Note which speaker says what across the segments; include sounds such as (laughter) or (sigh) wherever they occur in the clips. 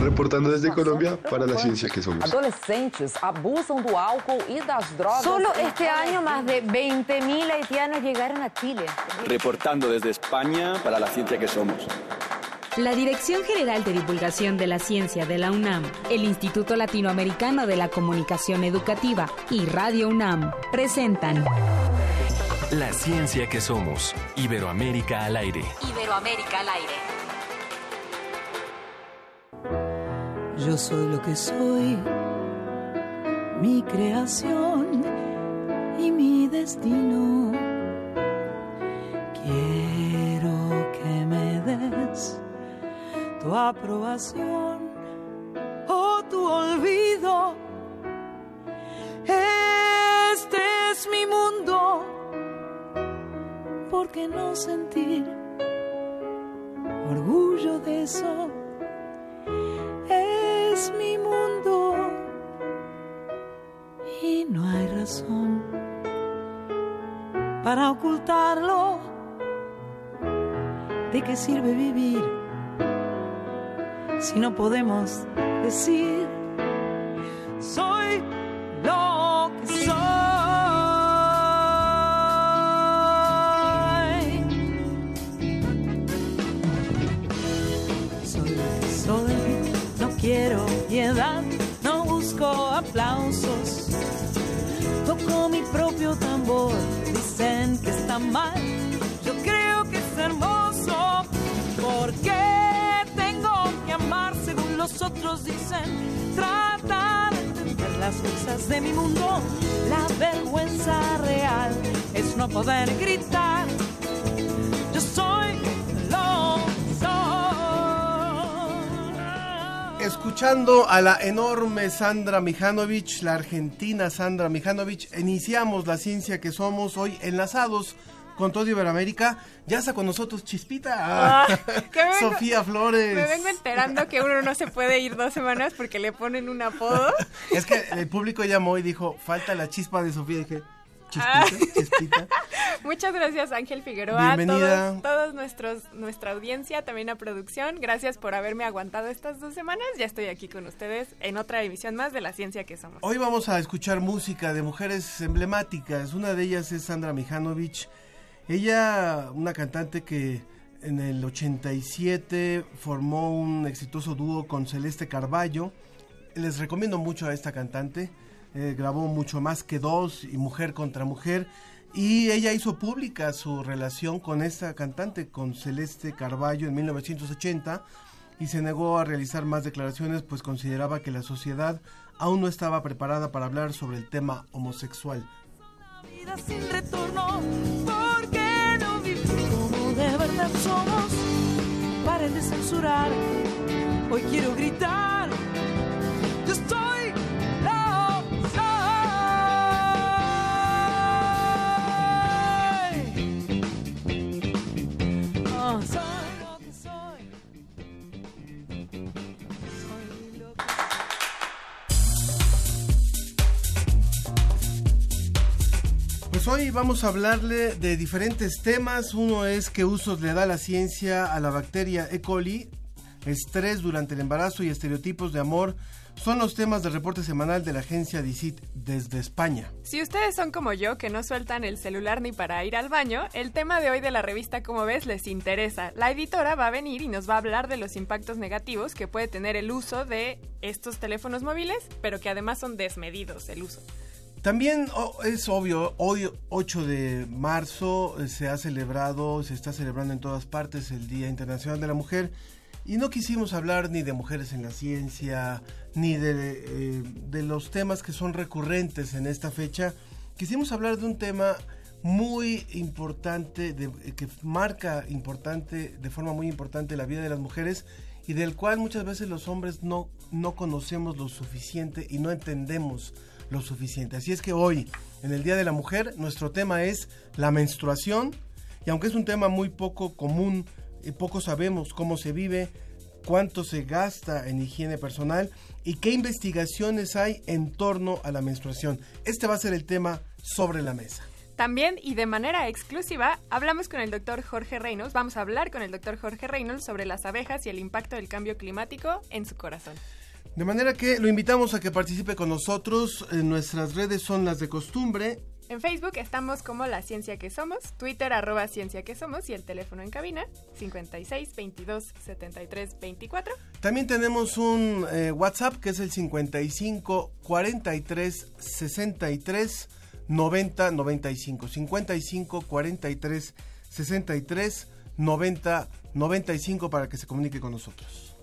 Speaker 1: Reportando desde Colombia para la ciencia que somos.
Speaker 2: Adolescentes abusan do álcool y das drogas.
Speaker 3: Solo este año más de 20.000 haitianos llegaron a Chile.
Speaker 4: Reportando desde España para la ciencia que somos.
Speaker 5: La Dirección General de Divulgación de la Ciencia de la UNAM, el Instituto Latinoamericano de la Comunicación Educativa y Radio UNAM presentan
Speaker 6: La ciencia que somos. Iberoamérica al aire.
Speaker 5: Iberoamérica al aire.
Speaker 7: Yo soy lo que soy, mi creación y mi destino. Quiero que me des tu aprobación o tu olvido. Este es mi mundo, ¿por qué no sentir orgullo de eso? Es mi mundo y no hay razón para ocultarlo. ¿De qué sirve vivir si no podemos decir soy lo que soy? Soy lo que soy, no quiero aplausos. Toco mi propio tambor, dicen que está mal, yo creo que es hermoso. ¿Por qué tengo que amar según los otros dicen? Trata de entender las cosas de mi mundo. La vergüenza real es no poder gritar.
Speaker 8: Escuchando a la enorme Sandra Mijanovic, la argentina Sandra Mijanovic, iniciamos la ciencia que somos hoy enlazados con todo Iberoamérica. Ya está con nosotros Chispita,
Speaker 9: Ah, (laughs) vengo-
Speaker 8: Sofía Flores.
Speaker 9: Me vengo enterando que uno no se puede ir dos semanas porque le ponen un apodo.
Speaker 8: Es que el público llamó y dijo, falta la chispa de Sofía. Y dije. Chispita, (laughs) Chispita.
Speaker 9: Muchas gracias Ángel Figueroa,
Speaker 8: Bienvenida.
Speaker 9: todos, todos nuestros, nuestra audiencia, también a producción. Gracias por haberme aguantado estas dos semanas. Ya estoy aquí con ustedes en otra emisión más de La Ciencia que Somos.
Speaker 8: Hoy vamos a escuchar música de mujeres emblemáticas. Una de ellas es Sandra Mijanovic. Ella, una cantante que en el 87 formó un exitoso dúo con Celeste Carballo. Les recomiendo mucho a esta cantante. Eh, grabó mucho más que dos y Mujer contra Mujer. Y ella hizo pública su relación con esta cantante, con Celeste Carballo, en 1980 y se negó a realizar más declaraciones pues consideraba que la sociedad aún no estaba preparada para hablar sobre el tema homosexual.
Speaker 7: Hoy quiero gritar. Yo estoy
Speaker 8: Pues hoy vamos a hablarle de diferentes temas. Uno es qué usos le da la ciencia a la bacteria E. coli, estrés durante el embarazo y estereotipos de amor. Son los temas del reporte semanal de la agencia DICIT desde España.
Speaker 9: Si ustedes son como yo, que no sueltan el celular ni para ir al baño, el tema de hoy de la revista Como ves les interesa. La editora va a venir y nos va a hablar de los impactos negativos que puede tener el uso de estos teléfonos móviles, pero que además son desmedidos el uso.
Speaker 8: También es obvio, hoy 8 de marzo eh, se ha celebrado, se está celebrando en todas partes el Día Internacional de la Mujer y no quisimos hablar ni de mujeres en la ciencia, ni de, eh, de los temas que son recurrentes en esta fecha. Quisimos hablar de un tema muy importante, de- que marca importante, de forma muy importante la vida de las mujeres y del cual muchas veces los hombres no, no conocemos lo suficiente y no entendemos lo suficiente. Así es que hoy, en el Día de la Mujer, nuestro tema es la menstruación y aunque es un tema muy poco común, y poco sabemos cómo se vive, cuánto se gasta en higiene personal y qué investigaciones hay en torno a la menstruación. Este va a ser el tema sobre la mesa.
Speaker 9: También y de manera exclusiva hablamos con el doctor Jorge Reynolds, vamos a hablar con el doctor Jorge Reynolds sobre las abejas y el impacto del cambio climático en su corazón.
Speaker 8: De manera que lo invitamos a que participe con nosotros. En nuestras redes son las de costumbre.
Speaker 9: En Facebook estamos como La Ciencia que Somos, Twitter arroba Ciencia que Somos y el teléfono en cabina 56 22 73 24.
Speaker 8: También tenemos un eh, WhatsApp que es el 55 43 63 90 95. 55 43 63 90 95 para que se comunique con nosotros.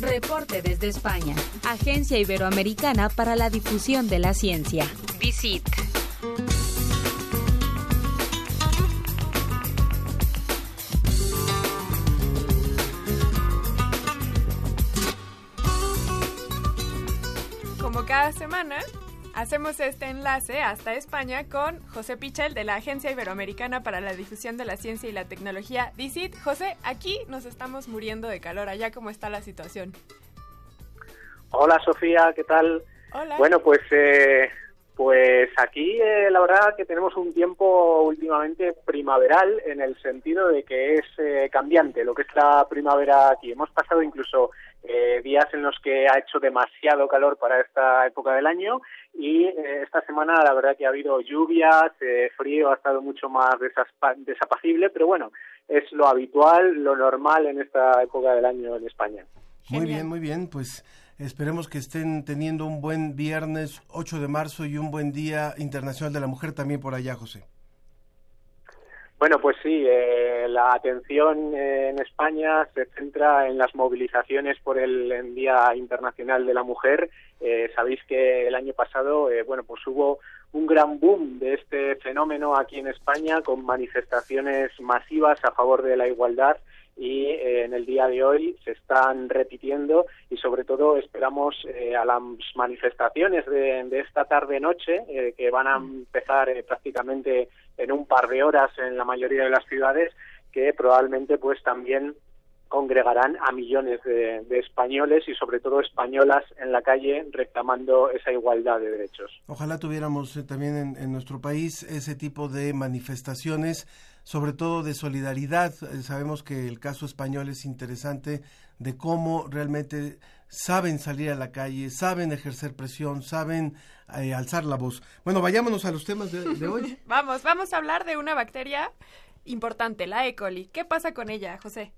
Speaker 5: Reporte desde España. Agencia Iberoamericana para la Difusión de la Ciencia. Visit.
Speaker 9: Como cada semana, hacemos este enlace hasta España con José Pichel de la Agencia Iberoamericana para la Difusión de la Ciencia y la Tecnología, DICIT. José, aquí nos estamos muriendo de calor. Allá, ¿cómo está la situación?
Speaker 10: Hola, Sofía, ¿qué tal?
Speaker 9: Hola.
Speaker 10: Bueno, pues, eh, pues aquí eh, la verdad que tenemos un tiempo últimamente primaveral en el sentido de que es eh, cambiante lo que es la primavera aquí. Hemos pasado incluso eh, días en los que ha hecho demasiado calor para esta época del año y eh, esta semana la verdad que ha habido lluvias, eh, frío ha estado mucho más desapacible, pero bueno, es lo habitual, lo normal en esta época del año en España.
Speaker 8: Muy bien, muy bien. Pues esperemos que estén teniendo un buen viernes 8 de marzo y un buen Día Internacional de la Mujer también por allá, José.
Speaker 10: Bueno, pues sí, eh, la atención eh, en España se centra en las movilizaciones por el Día Internacional de la Mujer. Eh, Sabéis que el año pasado, eh, bueno, pues hubo un gran boom de este fenómeno aquí en España con manifestaciones masivas a favor de la igualdad y eh, en el día de hoy se están repitiendo y sobre todo esperamos eh, a las manifestaciones de, de esta tarde-noche eh, que van a empezar eh, prácticamente en un par de horas en la mayoría de las ciudades que probablemente pues también congregarán a millones de, de españoles y sobre todo españolas en la calle reclamando esa igualdad de derechos.
Speaker 8: Ojalá tuviéramos también en, en nuestro país ese tipo de manifestaciones, sobre todo de solidaridad. Eh, sabemos que el caso español es interesante de cómo realmente saben salir a la calle, saben ejercer presión, saben eh, alzar la voz. Bueno, vayámonos a los temas de, de hoy. (laughs)
Speaker 9: Vamos, vamos a hablar de una bacteria importante, la E. coli. ¿Qué pasa con ella, José?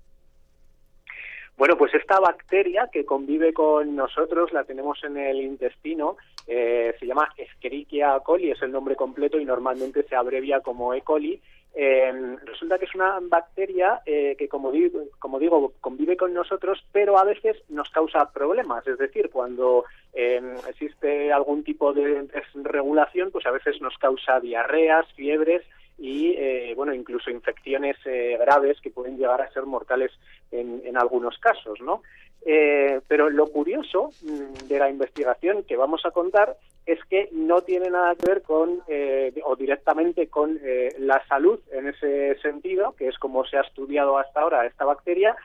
Speaker 10: Bueno, pues esta bacteria que convive con nosotros, la tenemos en el intestino, eh, se llama Escherichia coli, es el nombre completo y normalmente se abrevia como E. coli. Eh, resulta que es una bacteria eh, que, como digo, como digo, convive con nosotros, pero a veces nos causa problemas. Es decir, cuando eh, existe algún tipo de desregulación, pues a veces nos causa diarreas, fiebres y eh, bueno incluso infecciones graves que pueden llegar a ser mortales en, en algunos casos no Eh, pero lo curioso mm, de la investigación que vamos a contar es que no tiene nada que ver con eh, o directamente con eh, la salud en ese sentido que es como se ha estudiado hasta ahora esta bacteria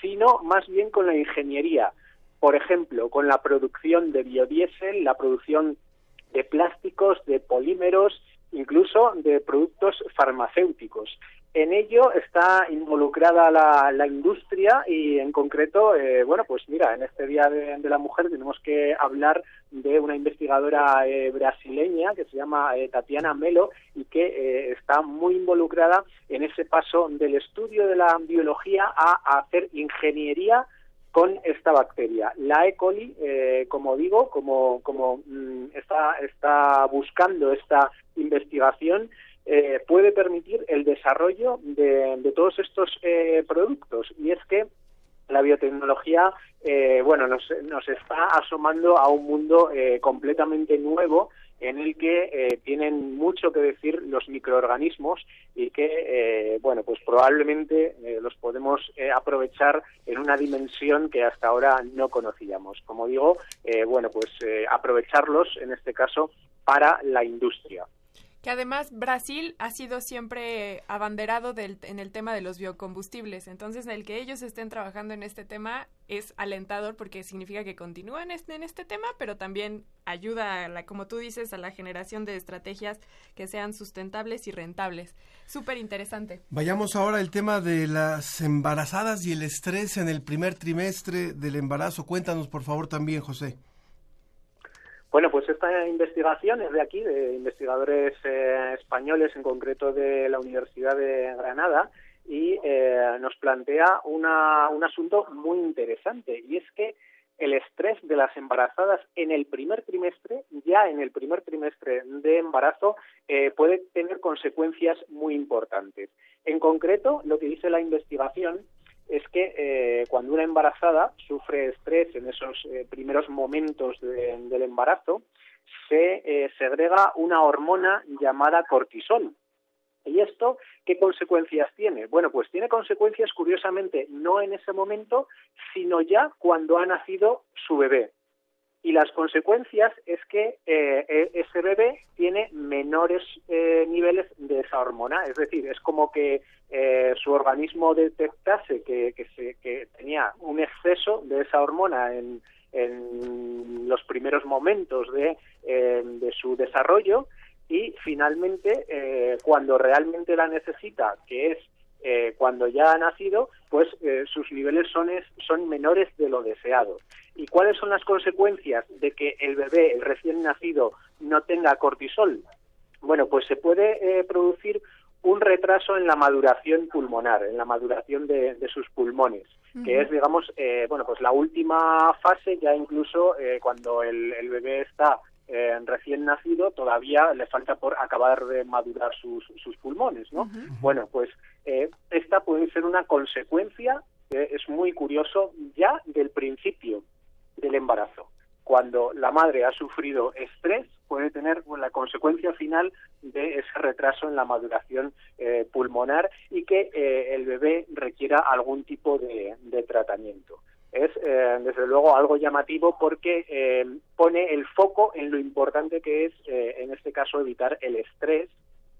Speaker 10: sino más bien con la ingeniería por ejemplo con la producción de biodiesel la producción de plásticos de polímeros incluso de productos farmacéuticos. En ello está involucrada la, la industria y en concreto, eh, bueno, pues mira, en este Día de, la Mujer tenemos que hablar de una investigadora eh, brasileña que se llama eh, Tatiana Melo y que eh, está muy involucrada en ese paso del estudio de la biología a, a hacer ingeniería con esta bacteria. La E. coli, eh, como digo, como, como mm, está, está buscando esta investigación, eh, puede permitir el desarrollo de, todos estos eh, productos. Y es que la biotecnología, eh, bueno, nos, nos está asomando a un mundo eh, completamente nuevo en el que eh, tienen mucho que decir los microorganismos y que, eh, bueno, pues probablemente los podemos aprovechar en una dimensión que hasta ahora no conocíamos. Como digo, bueno, pues aprovecharlos en este caso para la industria.
Speaker 9: Que además Brasil ha sido siempre abanderado del, en el tema de los biocombustibles. Entonces, el que ellos estén trabajando en este tema es alentador porque significa que continúan en este tema, pero también ayuda, a la, como tú dices, a la generación de estrategias que sean sustentables y rentables. Súper interesante.
Speaker 8: Vayamos ahora al tema de las embarazadas y el estrés en el primer trimestre del embarazo. Cuéntanos, por favor, también, José.
Speaker 10: Bueno, pues esta investigación es de aquí, de investigadores eh, españoles, en concreto de la Universidad de Granada, y eh, nos plantea una, un asunto muy interesante, y es que el estrés de las embarazadas en el primer trimestre, ya en el primer trimestre de embarazo, eh, puede tener consecuencias muy importantes. En concreto, lo que dice la investigación es que eh, cuando una embarazada sufre estrés en esos eh, primeros momentos de, del embarazo, se eh, segrega una hormona llamada cortisol. ¿Y esto qué consecuencias tiene? Bueno, pues tiene consecuencias, curiosamente, no en ese momento, sino ya cuando ha nacido su bebé. Y las consecuencias es que eh, ese bebé tiene menores eh, niveles de esa hormona, es decir, es como que eh, su organismo detectase que, que, se, que, tenía un exceso de esa hormona en, en los primeros momentos de, eh, de su desarrollo y finalmente eh, cuando realmente la necesita, que es eh, cuando ya ha nacido, pues eh, sus niveles son, es, son menores de lo deseado. ¿Y cuáles son las consecuencias de que el bebé, el recién nacido, no tenga cortisol? Bueno, pues se puede eh, producir un retraso en la maduración pulmonar, en la maduración de, de sus pulmones, uh -huh. que es, digamos, eh, bueno, pues la última fase, ya incluso eh, cuando el, el, bebé está eh, recién nacido, todavía le falta por acabar de madurar sus, sus pulmones, ¿no? Uh -huh. Bueno, pues eh, esta puede ser una consecuencia, eh, es muy curioso, ya del principio del embarazo. Cuando la madre ha sufrido estrés, puede tener la consecuencia final de ese retraso en la maduración eh, pulmonar y que eh, el bebé requiera algún tipo de, de tratamiento. Es, eh, desde luego, algo llamativo porque eh, pone el foco en lo importante que es, eh, en este caso, evitar el estrés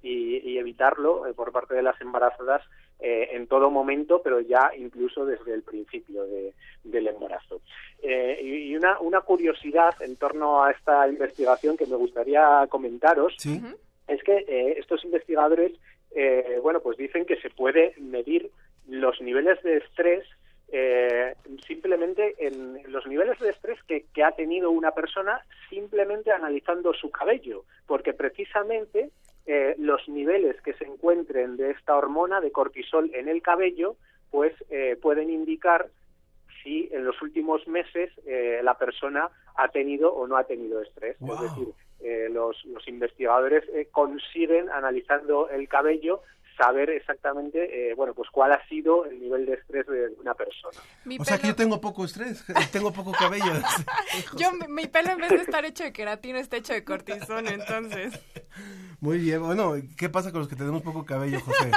Speaker 10: y, y evitarlo por parte de las embarazadas eh, en todo momento, pero ya incluso desde el principio de, del embarazo. Eh, y una, una, curiosidad en torno a esta investigación que me gustaría comentaros
Speaker 8: ¿Sí?
Speaker 10: es que eh, estos investigadores, eh, bueno, pues dicen que se puede medir los niveles de estrés eh, simplemente en los niveles de estrés que, que, ha tenido una persona simplemente analizando su cabello, porque precisamente eh, los niveles que se encuentren de esta hormona de cortisol en el cabello, pues eh, pueden indicar si en los últimos meses eh, la persona ha tenido o no ha tenido estrés. Wow. Es decir, eh, los, los, investigadores eh, consiguen, analizando el cabello, saber exactamente, eh, bueno, pues cuál ha sido el nivel de estrés de una persona.
Speaker 8: Mi o pelo... sea que yo tengo poco estrés, (laughs) tengo poco cabello. (laughs)
Speaker 9: yo, mi, mi, pelo en vez de estar hecho de queratina está hecho de cortisona, entonces. (laughs)
Speaker 8: Muy bien, bueno, ¿qué pasa con los que tenemos poco cabello, José?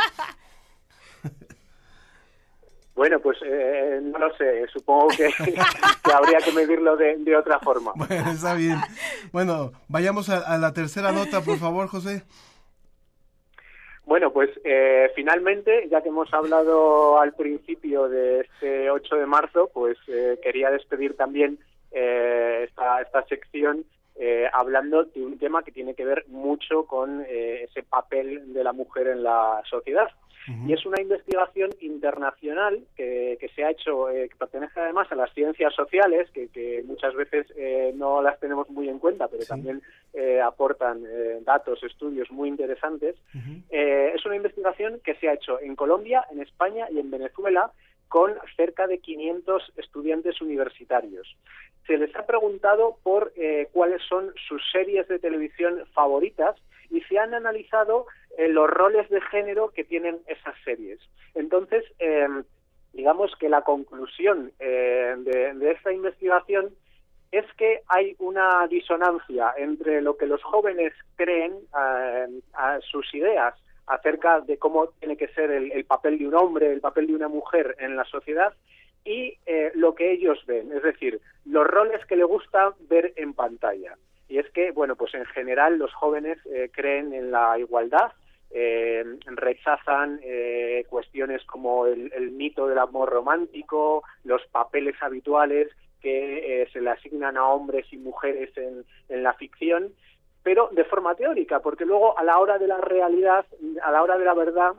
Speaker 10: Bueno, pues eh, no lo sé, supongo que, que habría que medirlo de, de, otra forma.
Speaker 8: Bueno, está bien. Bueno, vayamos a, a la tercera nota, por favor, José.
Speaker 10: Bueno, pues eh, finalmente, ya que hemos hablado al principio de este 8 de marzo, pues eh, quería despedir también eh, esta, esta sección eh, hablando de un tema que tiene que ver mucho con eh, ese papel de la mujer en la sociedad. Uh -huh. Y es una investigación internacional que, que se ha hecho, eh, que pertenece además a las ciencias sociales, que, que muchas veces eh, no las tenemos muy en cuenta, pero sí. también eh, aportan eh, datos, estudios muy interesantes. Uh -huh. es una investigación que se ha hecho en Colombia, en España y en Venezuela con cerca de 500 estudiantes universitarios. Se les ha preguntado por eh, cuáles son sus series de televisión favoritas y se han analizado eh, los roles de género que tienen esas series. Entonces, eh, digamos que la conclusión eh, de, esta investigación es que hay una disonancia entre lo que los jóvenes creen, eh, a sus ideas acerca de cómo tiene que ser el, el, papel de un hombre, el papel de una mujer en la sociedad y eh, lo que ellos ven, es decir, los roles que le gusta ver en pantalla. Y es que, bueno, pues en general los jóvenes eh, creen en la igualdad, eh, rechazan eh, cuestiones como el, mito del amor romántico, los papeles habituales que eh, se le asignan a hombres y mujeres en, en la ficción, pero de forma teórica, porque luego a la hora de la realidad, a la hora de la verdad,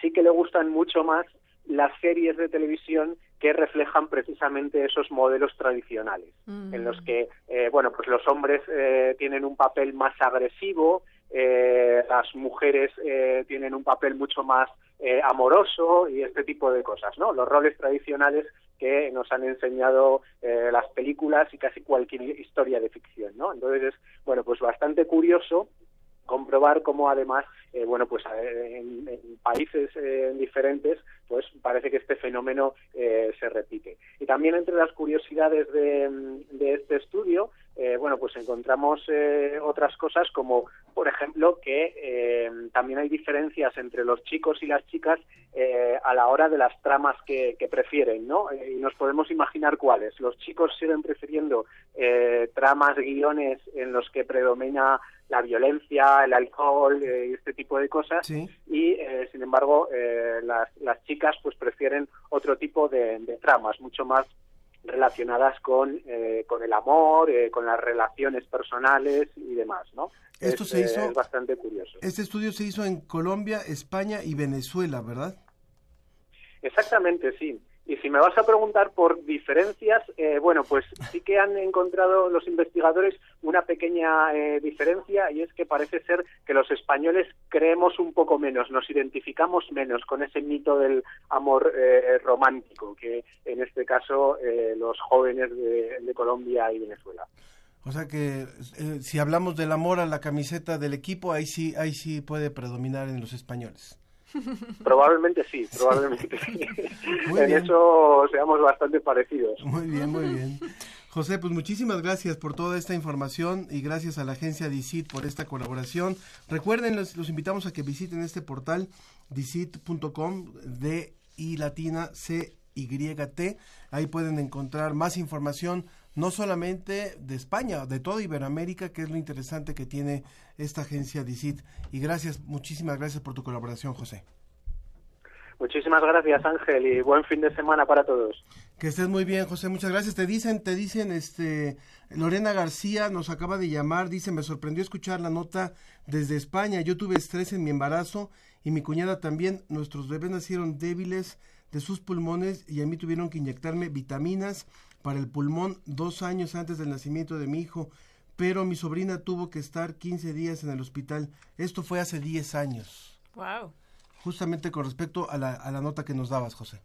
Speaker 10: sí que le gustan mucho más las series de televisión que reflejan precisamente esos modelos tradicionales, mm. en los que, eh, bueno, pues los hombres eh, tienen un papel más agresivo, eh, las mujeres eh, tienen un papel mucho más eh, amoroso y este tipo de cosas, ¿no? Los roles tradicionales que nos han enseñado eh, las películas y casi cualquier historia de ficción, ¿no? Entonces es, bueno, pues bastante curioso comprobar cómo además eh, bueno pues eh, en, países eh, diferentes pues parece que este fenómeno eh, se repite. Y también entre las curiosidades de, de este estudio eh, bueno pues encontramos eh, otras cosas como por ejemplo que eh, también hay diferencias entre los chicos y las chicas eh, a la hora de las tramas que, que prefieren no y nos podemos imaginar cuáles los chicos siguen prefiriendo tramas guiones en los que predomina la violencia, el alcohol eh, y este tipo de cosas.
Speaker 8: Sí.
Speaker 10: Y, eh, sin embargo, eh, las, las chicas pues prefieren otro tipo de, de tramas, mucho más relacionadas con, eh, con el amor, eh, con las relaciones personales y demás, ¿no?
Speaker 8: Esto
Speaker 10: es,
Speaker 8: se hizo,
Speaker 10: es bastante curioso.
Speaker 8: Este estudio se hizo en Colombia, España y Venezuela, ¿verdad?
Speaker 10: Exactamente, sí. Y si me vas a preguntar por diferencias, eh, bueno, pues sí que han encontrado los investigadores una pequeña eh, diferencia y es que parece ser que los españoles creemos un poco menos, nos identificamos menos con ese mito del amor eh, romántico que en este caso eh, los jóvenes de, Colombia y Venezuela.
Speaker 8: O sea que eh, si hablamos del amor a la camiseta del equipo, ahí sí, ahí sí puede predominar en los españoles.
Speaker 10: Probablemente (laughs) sí, probablemente sí. (laughs) En bien. eso seamos bastante parecidos.
Speaker 8: Muy bien, muy bien. (laughs) José, pues muchísimas gracias por toda esta información y gracias a la agencia DICIT por esta colaboración. Recuerden, los, los invitamos a que visiten este portal dicit.com de y latina c y t. Ahí pueden encontrar más información no solamente de España, de toda Iberoamérica, que es lo interesante que tiene esta agencia DICIT. Y gracias, muchísimas gracias por tu colaboración, José.
Speaker 10: Muchísimas gracias, Ángel, y buen fin de semana para todos.
Speaker 8: Que estés muy bien, José, muchas gracias. Te dicen, te dicen, este, Lorena García nos acaba de llamar, dice, me sorprendió escuchar la nota desde España. Yo tuve estrés en mi embarazo y mi cuñada también. Nuestros bebés nacieron débiles de sus pulmones y a mí tuvieron que inyectarme vitaminas para el pulmón dos años antes del nacimiento de mi hijo, pero mi sobrina tuvo que estar 15 días en el hospital. Esto fue hace 10 años.
Speaker 9: Wow.
Speaker 8: Justamente con respecto a la, a la nota que nos dabas, José.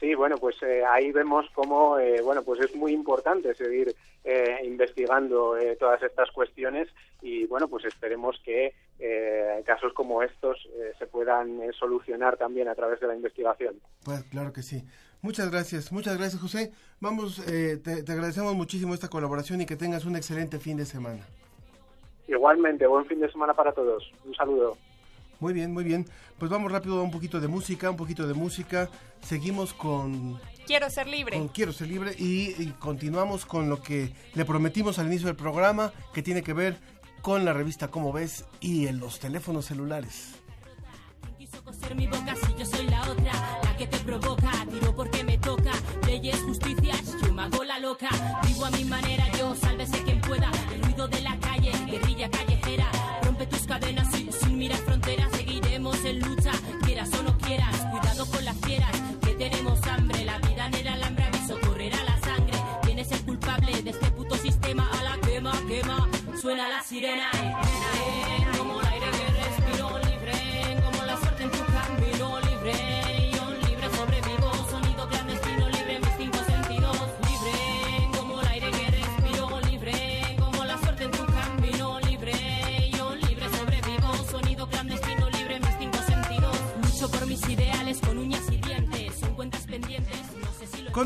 Speaker 10: Sí, bueno, pues eh, ahí vemos cómo, eh, bueno, pues es muy importante seguir eh, investigando eh, todas estas cuestiones y, bueno, pues esperemos que eh, casos como estos eh, se puedan eh, solucionar también a través de la investigación.
Speaker 8: Pues claro que sí. Muchas gracias, muchas gracias, José. Vamos, eh, te, te agradecemos muchísimo esta colaboración y que tengas un excelente fin de semana.
Speaker 10: Igualmente, buen fin de semana para todos. Un saludo.
Speaker 8: Muy bien, muy bien. Pues vamos rápido a un poquito de música, un poquito de música. Seguimos con...
Speaker 9: Quiero ser libre.
Speaker 8: Con Quiero ser libre y, y continuamos con lo que le prometimos al inicio del programa, que tiene que ver con la revista Como ves y en los teléfonos celulares.
Speaker 11: Quiso coser mi vivo a mi manera, yo sálvese quien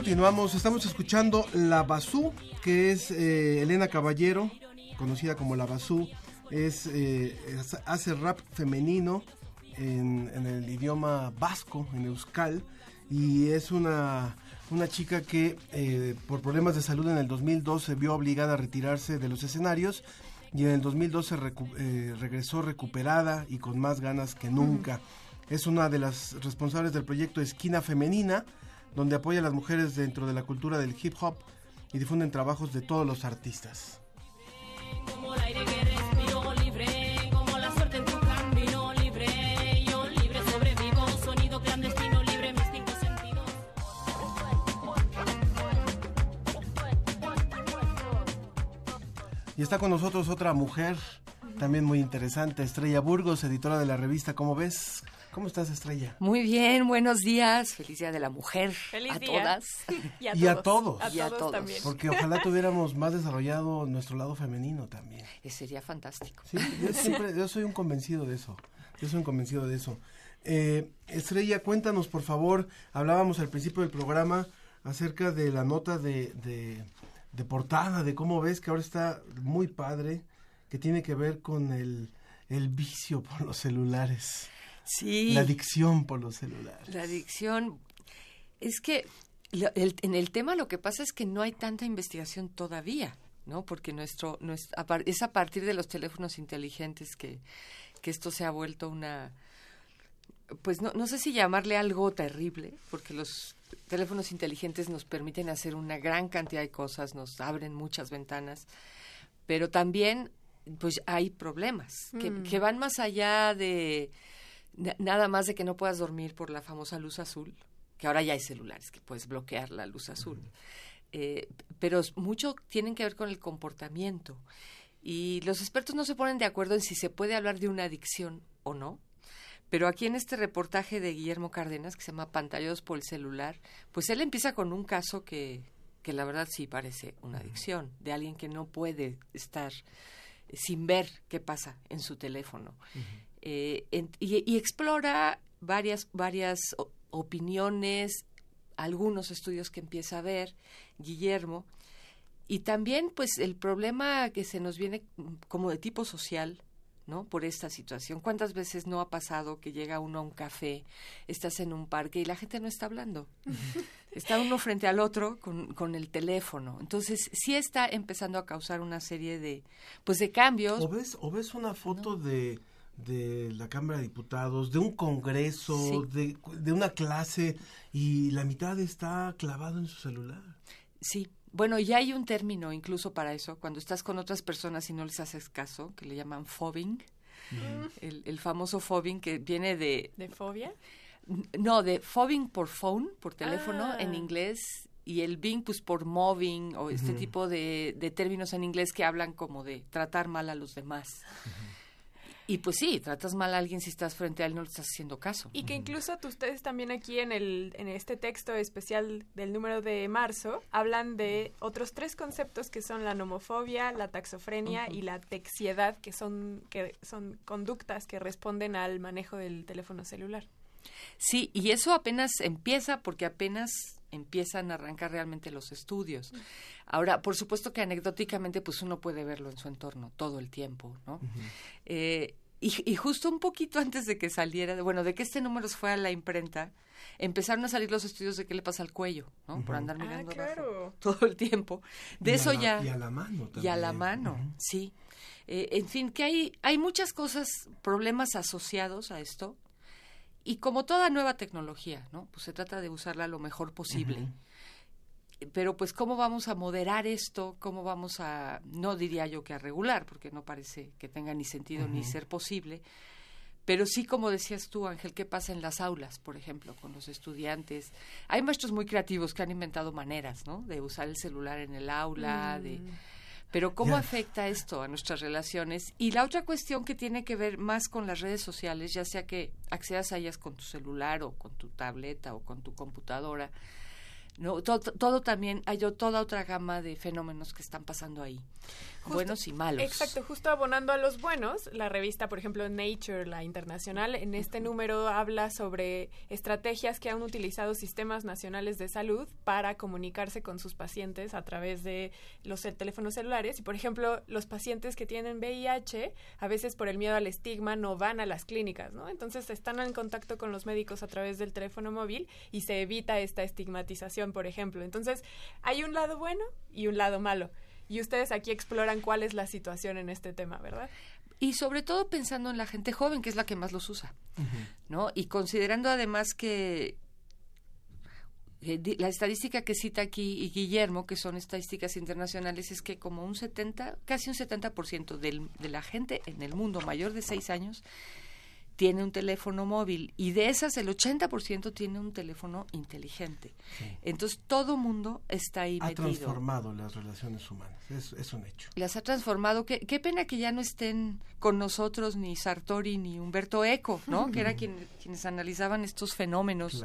Speaker 8: Continuamos, estamos escuchando La Basú, que es eh, Elena Caballero, conocida como La Basú, es, eh, hace rap femenino en, en el idioma vasco, en euskal, y es una una chica que eh, por problemas de salud en el 2002 se vio obligada a retirarse de los escenarios y en el 2012 recu- eh, regresó recuperada y con más ganas que nunca. Es una de las responsables del proyecto Esquina Femenina, donde apoya a las mujeres dentro de la cultura del hip hop y difunden trabajos de todos los artistas. Y está con nosotros otra mujer, también muy interesante, Estrella Burgos, editora de la revista ¿Cómo ves? ¿Cómo estás, Estrella?
Speaker 12: Muy bien, buenos días. Feliz Día de la Mujer
Speaker 9: Feliz
Speaker 12: a
Speaker 9: día.
Speaker 12: todas. (laughs)
Speaker 9: Y a
Speaker 8: Y a
Speaker 9: todos.
Speaker 12: Y a
Speaker 9: todos también.
Speaker 8: Porque ojalá tuviéramos más desarrollado nuestro lado femenino también.
Speaker 12: Eh, Sería fantástico.
Speaker 8: Sí, yo siempre, yo soy un convencido de eso. Yo soy un convencido de eso. Eh, Estrella, cuéntanos, por favor. Hablábamos al principio del programa acerca de la nota de, de, de portada, de cómo ves que ahora está muy padre, que tiene que ver con el, el vicio por los celulares.
Speaker 12: Sí.
Speaker 8: La adicción por los celulares.
Speaker 12: La adicción. Es que lo- el- en el tema lo que pasa es que no hay tanta investigación todavía, ¿no? Porque nuestro, es a partir de los teléfonos inteligentes que, que esto se ha vuelto una. Pues no, no sé si llamarle algo terrible, porque los teléfonos inteligentes nos permiten hacer una gran cantidad de cosas, nos abren muchas ventanas, pero también pues hay problemas que,
Speaker 9: Mm.
Speaker 12: que van más allá de nada más de que no puedas dormir por la famosa luz azul, que ahora ya hay celulares que puedes bloquear la luz azul, Eh, pero mucho tienen que ver con el comportamiento y los expertos no se ponen de acuerdo en si se puede hablar de una adicción o no. Pero aquí en este reportaje de Guillermo Cárdenas, que se llama Pantallados por el celular, pues él empieza con un caso que, que la verdad sí parece una adicción, de alguien que no puede estar sin ver qué pasa en su teléfono. Eh, en- y, y explora varias, varias o- opiniones, algunos estudios que empieza a ver Guillermo, y también pues el problema que se nos viene como de tipo social, ¿no? Por esta situación. ¿Cuántas veces no ha pasado que llega uno a un café, estás en un parque y la gente no está hablando? (laughs) Está uno frente al otro con, con el teléfono. Entonces, sí está empezando a causar una serie de, pues, de cambios.
Speaker 8: ¿O ves, o ves una foto de, de la Cámara de Diputados, de un congreso,
Speaker 12: Sí.
Speaker 8: de, de una clase y la mitad está clavado en su celular?
Speaker 12: Sí, bueno, ya hay un término incluso para eso, cuando estás con otras personas y no les haces caso, que le llaman fobbing, el, el famoso fobbing que viene de...
Speaker 9: ¿De fobia?
Speaker 12: No, de fobbing por phone, por teléfono
Speaker 9: Ah.
Speaker 12: en inglés, y el bing pues por mobbing o este tipo de, de términos en inglés que hablan como de tratar mal a los demás. Y pues sí, tratas mal a alguien si estás frente a él, no le estás haciendo caso.
Speaker 9: Y que incluso tú- ustedes también aquí en, el, en este texto especial del número de marzo hablan de otros tres conceptos que son la nomofobia, la taxofrenia y la texiedad, que son, que son conductas que responden al manejo del teléfono celular.
Speaker 12: Sí, y eso apenas empieza porque apenas empiezan a arrancar realmente los estudios. Ahora, por supuesto que anecdóticamente pues uno puede verlo en su entorno todo el tiempo, ¿no? Eh, y, y justo un poquito antes de que saliera, bueno, de que este número se fue a la imprenta, empezaron a salir los estudios de qué le pasa al cuello, ¿no? Por andar
Speaker 9: Ah,
Speaker 12: mirando
Speaker 9: claro.
Speaker 12: abajo todo el tiempo. De
Speaker 8: Y
Speaker 12: eso
Speaker 8: la-
Speaker 12: ya...
Speaker 8: Y a la mano también.
Speaker 12: Y a la mano, sí. Eh, en fin, que hay, hay muchas cosas, problemas asociados a esto. Y como toda nueva tecnología, ¿no? Pues se trata de usarla lo mejor posible. Pero pues cómo vamos a moderar esto, cómo vamos a, no diría yo que a regular, porque no parece que tenga ni sentido ni ser posible, pero sí, como decías tú, Ángel, ¿qué pasa en las aulas, por ejemplo, con los estudiantes? Hay maestros muy creativos que han inventado maneras, ¿no? De usar el celular en el aula, de... Pero ¿cómo afecta esto a nuestras relaciones? Y la otra cuestión que tiene que ver más con las redes sociales, ya sea que accedas a ellas con tu celular o con tu tableta o con tu computadora, no, todo, todo también hay toda otra gama de fenómenos que están pasando ahí. Buenos y malos.
Speaker 9: Exacto, justo abonando a los buenos, la revista, por ejemplo, Nature, la internacional, en este número habla sobre estrategias que han utilizado sistemas nacionales de salud para comunicarse con sus pacientes a través de los teléfonos celulares. Y, por ejemplo, los pacientes que tienen VIH, a veces por el miedo al estigma, no van a las clínicas, ¿no? Entonces están en contacto con los médicos a través del teléfono móvil y se evita esta estigmatización, por ejemplo. Entonces, hay un lado bueno y un lado malo. Y ustedes aquí exploran cuál es la situación en este tema, ¿verdad?
Speaker 12: Y sobre todo pensando en la gente joven, que es la que más los usa, ¿no? Y considerando además que eh, la estadística que cita aquí y Guillermo, que son estadísticas internacionales, es que como un 70, casi un 70% del, de la gente en el mundo mayor de 6 años tiene un teléfono móvil y de esas el 80% tiene un teléfono inteligente. Entonces todo mundo está ahí
Speaker 8: Ha
Speaker 12: metido.
Speaker 8: transformado las relaciones humanas, es, es un hecho.
Speaker 12: Las ha transformado. Qué, qué pena que ya no estén con nosotros ni Sartori ni Humberto Eco, ¿no? (laughs) que eran quien- quienes analizaban estos fenómenos.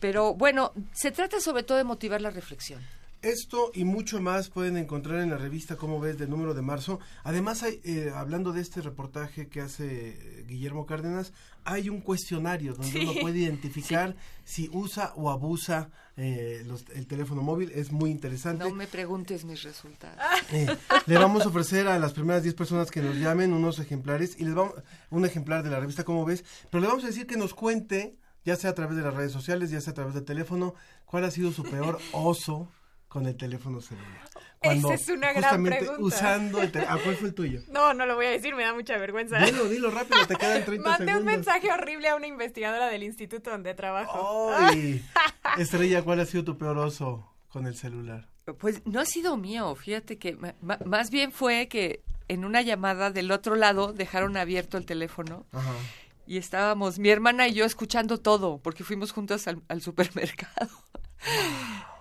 Speaker 12: Pero bueno, se trata sobre todo de motivar la reflexión.
Speaker 8: Esto y mucho más pueden encontrar en la revista Cómo ves del número de marzo. Además, hay, eh, hablando de este reportaje que hace eh, Guillermo Cárdenas, hay un cuestionario donde
Speaker 12: Sí.
Speaker 8: uno puede identificar si usa o abusa eh, los- el teléfono móvil. Es muy interesante.
Speaker 12: No me preguntes mis resultados.
Speaker 8: Eh, le vamos a ofrecer a las primeras 10 personas que nos llamen unos ejemplares y les vamos un ejemplar de la revista Cómo ves, pero le vamos a decir que nos cuente, ya sea a través de las redes sociales, ya sea a través del teléfono, cuál ha sido su peor (laughs) oso con el teléfono celular.
Speaker 9: Esa es una gran pregunta.
Speaker 8: usando el ¿A cuál fue el tuyo? (laughs)
Speaker 9: No, no lo voy a decir, me da mucha vergüenza.
Speaker 8: Dilo, dilo rápido, te quedan 30
Speaker 9: Mandé un
Speaker 8: segundos.
Speaker 9: mensaje horrible a una investigadora del instituto donde trabajo.
Speaker 8: Ay, (laughs) Estrella, ¿cuál ha sido tu peor oso con el celular?
Speaker 12: Pues no ha sido mío, fíjate que más bien fue que en una llamada del otro lado dejaron abierto el teléfono
Speaker 8: Ajá.
Speaker 12: y estábamos mi hermana y yo escuchando todo porque fuimos juntas al, al supermercado. (gasps) (laughs)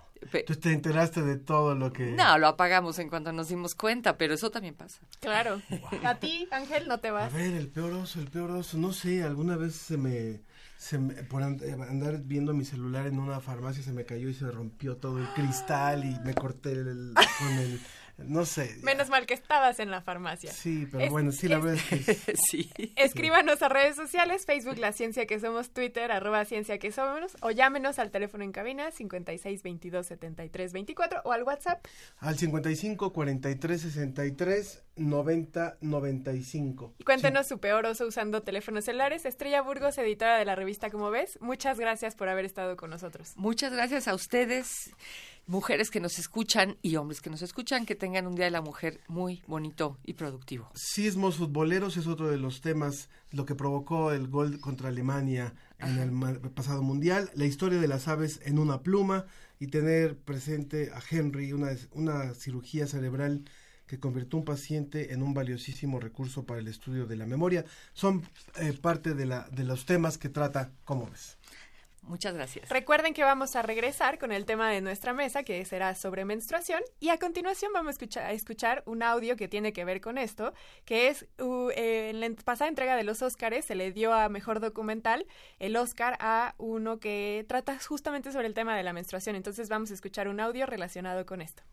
Speaker 8: Tú te enteraste de todo lo que...
Speaker 12: No, lo apagamos en cuanto nos dimos cuenta, pero eso también pasa.
Speaker 9: Claro. (laughs) A ti, Ángel, no te
Speaker 8: A
Speaker 9: vas.
Speaker 8: ver, el peor oso, el peor oso, no sé, alguna vez se me, se me- por and- eh, andar viendo mi celular en una farmacia se me cayó y se rompió todo el cristal y me corté el, con el, no sé.
Speaker 9: Menos mal que estabas en la farmacia.
Speaker 8: Sí, pero
Speaker 9: Es-
Speaker 8: bueno, sí, la
Speaker 9: es-
Speaker 8: verdad es que... (laughs)
Speaker 12: sí.
Speaker 9: Escríbanos a redes sociales, Facebook La Ciencia que Somos, Twitter, arroba Ciencia que Somos, o llámenos al teléfono en cabina 56 22 73 24 o al WhatsApp.
Speaker 8: Al 55 43 63 90 95.
Speaker 9: Y cuéntenos su peor oso usando teléfonos celulares. Estrella Burgos, editora de la revista Como Ves, muchas gracias por haber estado con nosotros.
Speaker 12: Muchas gracias a ustedes, mujeres que nos escuchan y hombres que nos escuchan, que tengan un Día de la Mujer muy bonito y productivo.
Speaker 8: Sismos futboleros es otro de los temas, lo que provocó el gol contra Alemania en el pasado mundial, la historia de las aves en una pluma y tener presente a Henry, una, una cirugía cerebral que convirtió un paciente en un valiosísimo recurso para el estudio de la memoria. Son eh, parte de, la, de los temas que trata ¿Cómo ves?
Speaker 12: Muchas gracias.
Speaker 9: Recuerden que vamos a regresar con el tema de nuestra mesa, que será sobre menstruación, y a continuación vamos a escuchar, a escuchar un audio que tiene que ver con esto, que es, uh, eh, en la pasada entrega de los Óscares se le dio a Mejor Documental el Óscar a uno que trata justamente sobre el tema de la menstruación, entonces vamos a escuchar un audio relacionado con esto.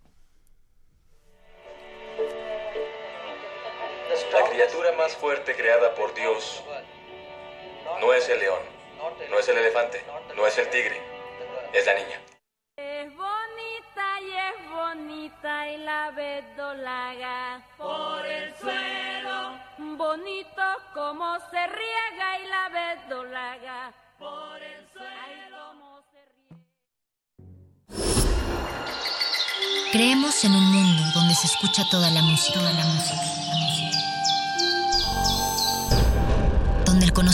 Speaker 13: La criatura más fuerte creada por Dios no es el león, no es el elefante, no es el tigre, es la niña.
Speaker 11: Es bonita y es bonita y la verdolaga por el suelo. Bonito como se riega y la verdolaga por el suelo. como se
Speaker 14: Creemos en un mundo donde se escucha toda la música, toda la música, la música.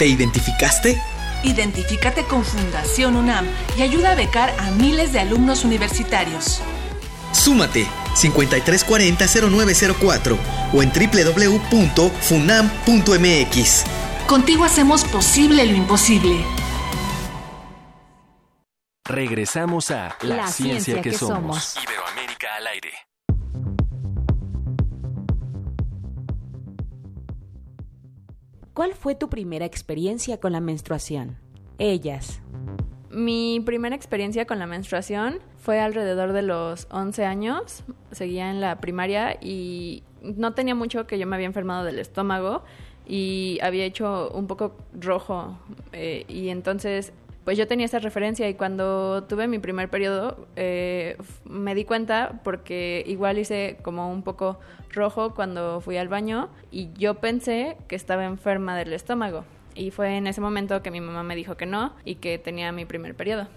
Speaker 15: ¿Te identificaste?
Speaker 16: Identifícate con Fundación UNAM y ayuda a becar a miles de alumnos universitarios.
Speaker 15: Súmate 5340-0904 o en www.funam.mx.
Speaker 16: Contigo hacemos posible lo imposible.
Speaker 6: Regresamos a La, ciencia, que, somos.
Speaker 5: Iberoamérica al aire. ¿Cuál fue tu primera experiencia con la menstruación? Ellas.
Speaker 9: Mi primera experiencia con la menstruación fue alrededor de los 11 años. Seguía en la primaria y no tenía mucho que yo me había enfermado del estómago y había hecho un poco rojo. eh, y entonces, pues yo tenía esa referencia y cuando tuve mi primer periodo eh, me di cuenta porque igual hice como un poco rojo cuando fui al baño y yo pensé que estaba enferma del estómago. Y fue en ese momento que mi mamá me dijo que no y que tenía mi primer periodo.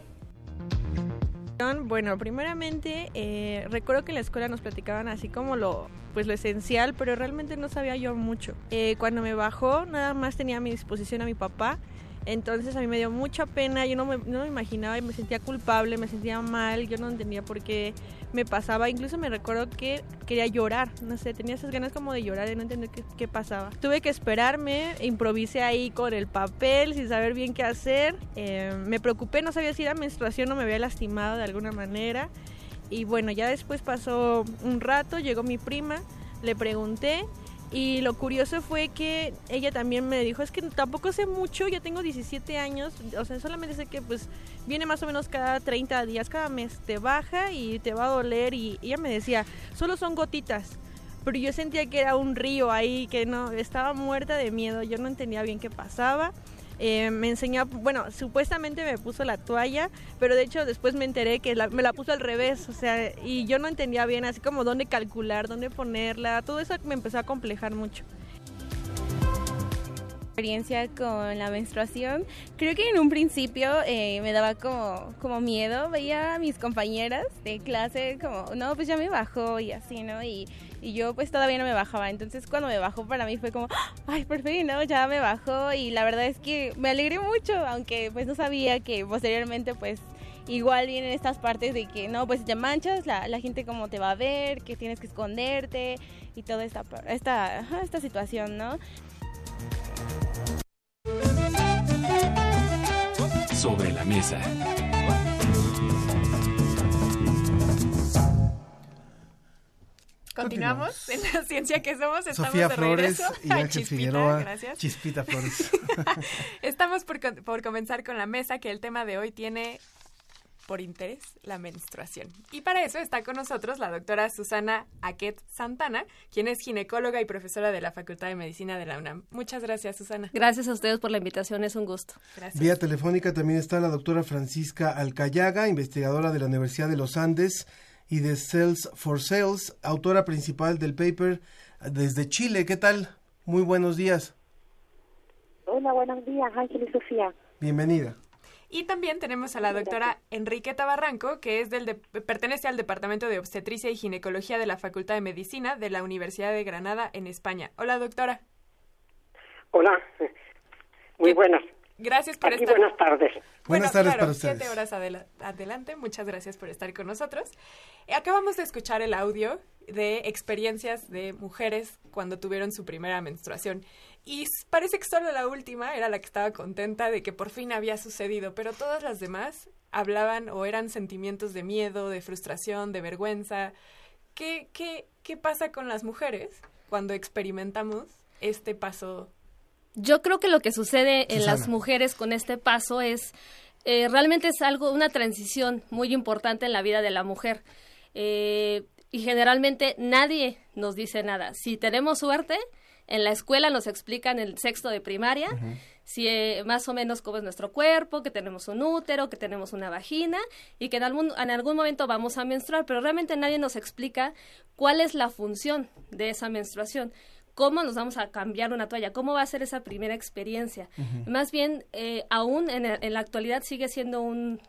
Speaker 17: Bueno, primeramente eh, recuerdo que en la escuela nos platicaban así como lo, pues lo esencial, pero realmente no sabía yo mucho. Eh, cuando me bajó, nada más tenía a mi disposición a mi papá, entonces a mí me dio mucha pena, yo no me, no imaginaba y me sentía culpable, me sentía mal, yo no entendía por qué me pasaba, incluso me recuerdo que quería llorar, no sé, tenía esas ganas como de llorar y no entender qué, qué pasaba. Tuve que esperarme, improvisé ahí con el papel sin saber bien qué hacer, Eh, me preocupé, no sabía si era menstruación o me había lastimado de alguna manera. Y bueno, ya después pasó un rato, llegó mi prima, le pregunté y lo curioso fue que ella también me dijo, es que tampoco sé mucho, ya tengo 17 años, o sea, solamente sé que pues viene más o menos cada 30 días, cada mes te baja y te va a doler y ella me decía, solo son gotitas. Pero yo sentía que era un río ahí, que no, estaba muerta de miedo, yo no entendía bien qué pasaba. Eh, me enseñó, bueno, supuestamente me puso la toalla, pero de hecho después me enteré que me la puso al revés, o sea, y yo no entendía bien así como dónde calcular, dónde ponerla, todo eso me empezó a complejar mucho.
Speaker 18: experiencia con la menstruación. Creo que en un principio eh, me daba como, como miedo. Veía a mis compañeras de clase como, no, pues ya me bajó y así, ¿no? Y, y yo pues todavía no me bajaba. Entonces cuando me bajó para mí fue como, (gasps) ay, por fin, ¿no? Ya me bajó y la verdad es que me alegré mucho, aunque pues no sabía que posteriormente pues igual vienen estas partes de que no, pues si te manchas, la, la gente como te va a ver, que tienes que esconderte y toda esta, esta, esta situación, ¿no?
Speaker 6: Sobre la mesa.
Speaker 9: Continuamos en la ciencia que somos. Estamos
Speaker 8: Sofía
Speaker 9: de
Speaker 8: Flores
Speaker 9: regreso.
Speaker 8: y Ángel
Speaker 9: Chispita,
Speaker 8: Figueroa.
Speaker 9: Gracias.
Speaker 8: Chispita Flores. (laughs)
Speaker 9: Estamos por, con- por comenzar con la mesa que el tema de hoy tiene por interés la menstruación. Y para eso está con nosotros la doctora Susana Aquet Santana, quien es ginecóloga y profesora de la Facultad de Medicina de la UNAM. Muchas gracias, Susana.
Speaker 19: Gracias a ustedes por la invitación, es un gusto.
Speaker 9: Gracias.
Speaker 8: Vía telefónica también está la doctora Francisca Alcayaga, investigadora de la Universidad de los Andes y de Cells for Sales, autora principal del paper desde Chile. ¿Qué tal? Muy buenos días.
Speaker 20: Hola, buenos días, Ángel y Sofía.
Speaker 8: Bienvenida.
Speaker 9: Y también tenemos a la doctora Enriqueta Barranco, que es del de- pertenece al Departamento de Obstetricia y Ginecología de la Facultad de Medicina de la Universidad de Granada, en España. Hola, doctora.
Speaker 20: Hola, muy buenas.
Speaker 9: Gracias por
Speaker 20: Aquí
Speaker 9: estar.
Speaker 20: buenas tardes.
Speaker 9: Bueno,
Speaker 8: Buenas tardes
Speaker 9: claro,
Speaker 8: para ustedes.
Speaker 9: siete horas adela- adelante. Muchas gracias por estar con nosotros. Eh, Acabamos de escuchar el audio de experiencias de mujeres cuando tuvieron su primera menstruación. Y parece que solo la última era la que estaba contenta de que por fin había sucedido, pero todas las demás hablaban o eran sentimientos de miedo, de frustración, de vergüenza. ¿Qué, qué, qué pasa con las mujeres cuando experimentamos este paso
Speaker 19: Yo creo que lo que sucede en las mujeres con este paso es eh, realmente es algo, una transición muy importante en la vida de la mujer. Eh, y generalmente nadie nos dice nada. Si tenemos suerte, en la escuela nos explican el sexto de primaria, si eh, más o menos cómo es nuestro cuerpo, que tenemos un útero, que tenemos una vagina y que en algún, en algún momento vamos a menstruar, pero realmente nadie nos explica cuál es la función de esa menstruación cómo nos vamos a cambiar una toalla, cómo va a ser esa primera experiencia. Más bien, eh, aún en, el- en la actualidad sigue siendo un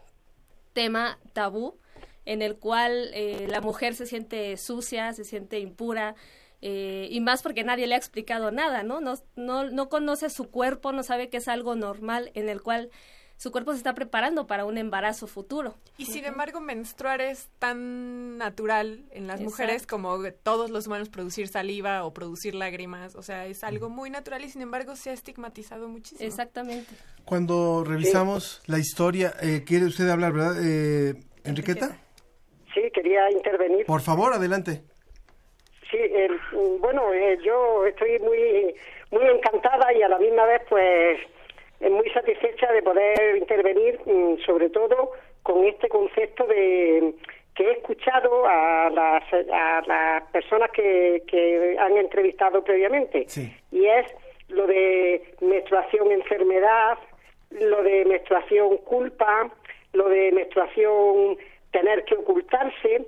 Speaker 19: tema tabú en el cual eh, la mujer se siente sucia, se siente impura, eh, y más porque nadie le ha explicado nada, ¿no? ¿no? No, no conoce su cuerpo, no sabe que es algo normal en el cual su cuerpo se está preparando para un embarazo futuro.
Speaker 9: Y sin embargo, menstruar es tan natural en las mujeres como todos los humanos producir saliva o producir lágrimas. O sea, es algo muy natural y sin embargo se ha estigmatizado muchísimo.
Speaker 19: Exactamente.
Speaker 8: Cuando revisamos la historia, eh, quiere usted hablar, ¿verdad? Eh, Enriqueta.
Speaker 21: Sí, quería intervenir.
Speaker 8: Por favor, adelante.
Speaker 21: Sí, eh, bueno, eh, yo estoy muy, muy encantada y a la misma vez, pues, muy satisfecha de poder intervenir, mm, sobre todo con este concepto de que he escuchado a las, a las personas que, que han entrevistado previamente. Y es lo de menstruación enfermedad, lo de menstruación culpa, lo de menstruación tener que ocultarse.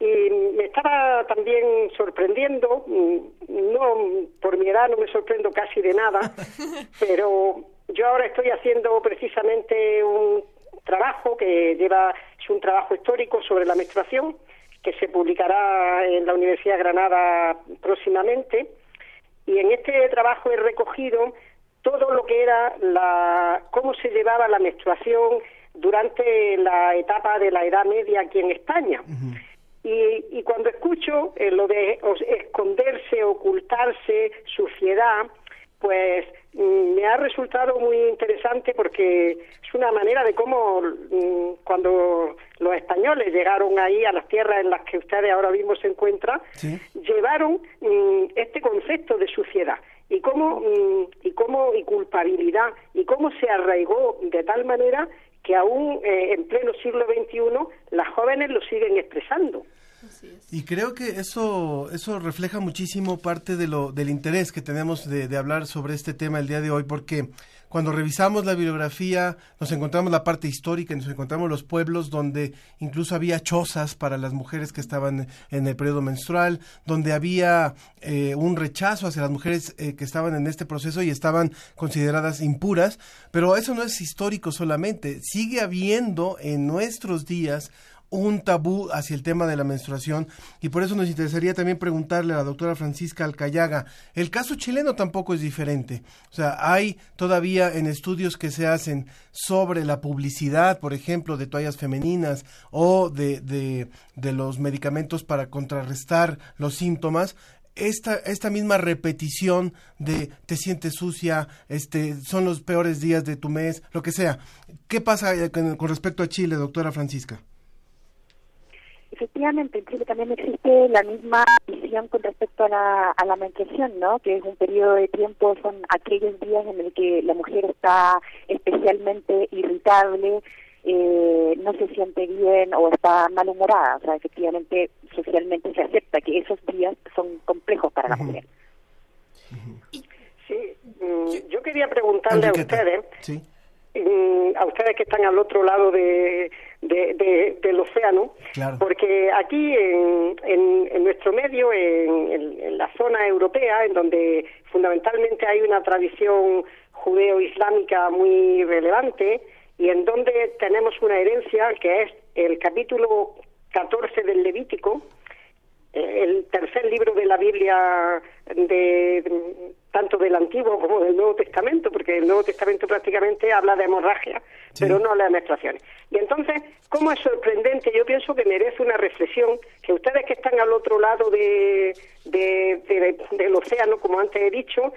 Speaker 21: Y me estaba también sorprendiendo, mm, no por mi edad no me sorprendo casi de nada, (laughs) pero yo ahora estoy haciendo precisamente un trabajo que lleva, es un trabajo histórico sobre la menstruación, que se publicará en la Universidad de Granada próximamente. Y en este trabajo he recogido todo lo que era la, cómo se llevaba la menstruación durante la etapa de la Edad Media aquí en España. Y, y cuando escucho eh, lo de esconderse, ocultarse, suciedad, pues me ha resultado muy interesante porque es una manera de cómo mm, cuando los españoles llegaron ahí a las tierras en las que ustedes ahora mismo se encuentran, llevaron mm, este concepto de suciedad y cómo mm, y cómo y culpabilidad y cómo se arraigó de tal manera que aún eh, en pleno siglo XXI las jóvenes lo siguen expresando.
Speaker 8: Y creo que eso, eso refleja muchísimo parte de lo, del interés que tenemos de, de hablar sobre este tema el día de hoy, porque cuando revisamos la bibliografía nos encontramos la parte histórica, nos encontramos los pueblos donde incluso había chozas para las mujeres que estaban en el periodo menstrual, donde había eh, un rechazo hacia las mujeres eh, que estaban en este proceso y estaban consideradas impuras, pero eso no es histórico solamente, sigue habiendo en nuestros días un tabú hacia el tema de la menstruación y por eso nos interesaría también preguntarle a la doctora Francisca Alcayaga, el caso chileno tampoco es diferente, o sea, hay todavía en estudios que se hacen sobre la publicidad, por ejemplo, de toallas femeninas o de, de, de los medicamentos para contrarrestar los síntomas, esta, esta misma repetición de te sientes sucia, este, son los peores días de tu mes, lo que sea. ¿Qué pasa eh, con, con respecto a Chile, doctora Francisca?
Speaker 20: Efectivamente, en Chile también existe la misma visión con respecto a la, a la menstruación, ¿no? Que es un periodo de tiempo, son aquellos días en el que la mujer está especialmente irritable, eh, no se siente bien o está malhumorada. O sea, efectivamente, socialmente se acepta que esos días son complejos para la mujer.
Speaker 21: Sí, mm, yo quería preguntarle a ustedes,
Speaker 8: Sí.
Speaker 21: mm, a ustedes que están al otro lado de, de- de- del océano,
Speaker 8: Claro.
Speaker 21: porque aquí en, en- en nuestro medio, en, en- la zona europea, en donde fundamentalmente hay una tradición judeo-islámica muy relevante y en donde tenemos una herencia que es el capítulo 14 del Levítico, eh, el tercer libro de la Biblia de- tanto del Antiguo como del Nuevo Testamento, porque el Nuevo Testamento prácticamente habla de hemorragia, pero no habla de menstruaciones. Y entonces, ¿cómo es sorprendente? Yo pienso que merece una reflexión, que ustedes que están al otro lado de, de- de- del océano, como antes he dicho,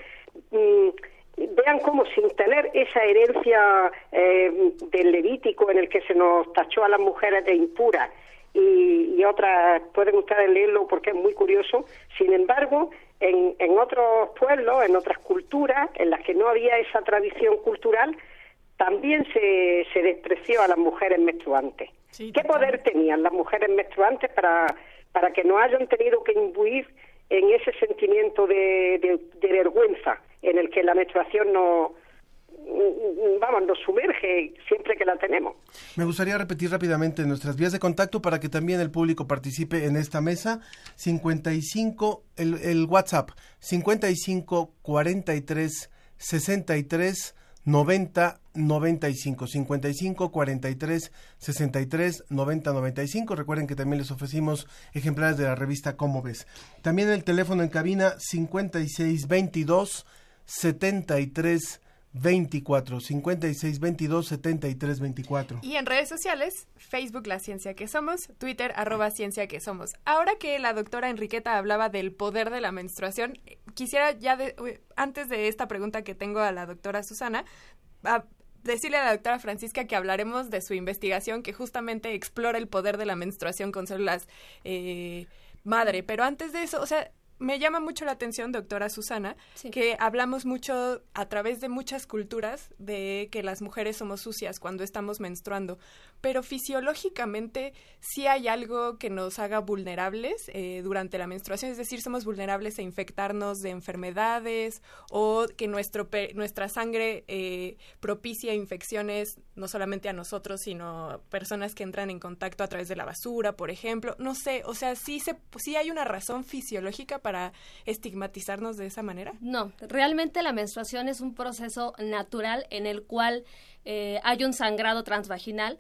Speaker 21: mm, vean cómo sin tener esa herencia eh, del Levítico en el que se nos tachó a las mujeres de impuras, y, y otras pueden ustedes leerlo porque es muy curioso. Sin embargo, en, en otros pueblos, en otras culturas, en las que no había esa tradición cultural, también se, se despreció a las mujeres menstruantes. ¿Qué poder tenían las mujeres menstruantes para, para que no hayan tenido que imbuir en ese sentimiento de, de- de vergüenza en el que la menstruación no, vamos, nos sumerge siempre que la tenemos?
Speaker 8: Me gustaría repetir rápidamente nuestras vías de contacto para que también el público participe en esta mesa. 55, el, el WhatsApp, 55 43 63 90 95 55 43 63 90 95 recuerden que también les ofrecimos ejemplares de la revista Cómo ves también el teléfono en cabina 56 22 73 24 56 22 73 24
Speaker 9: Y en redes sociales, Facebook La Ciencia que Somos, Twitter arroba Ciencia que Somos. Ahora que la doctora Enriqueta hablaba del poder de la menstruación, quisiera ya, antes de esta pregunta que tengo a la doctora Susana, decirle a la doctora Francisca que hablaremos de su investigación que justamente explora el poder de la menstruación con células eh, madre. Pero antes de eso, o sea, me llama mucho la atención, doctora Susana, que hablamos mucho a través de muchas culturas de que las mujeres somos sucias cuando estamos menstruando, pero fisiológicamente sí hay algo que nos haga vulnerables eh, durante la menstruación, es decir, somos vulnerables a infectarnos de enfermedades o que nuestro nuestra sangre eh, propicia infecciones no solamente a nosotros, sino a personas que entran en contacto a través de la basura, por ejemplo. No sé, o sea, sí, se, sí hay una razón fisiológica para estigmatizarnos de esa manera?
Speaker 19: No, realmente la menstruación es un proceso natural en el cual eh, hay un sangrado transvaginal.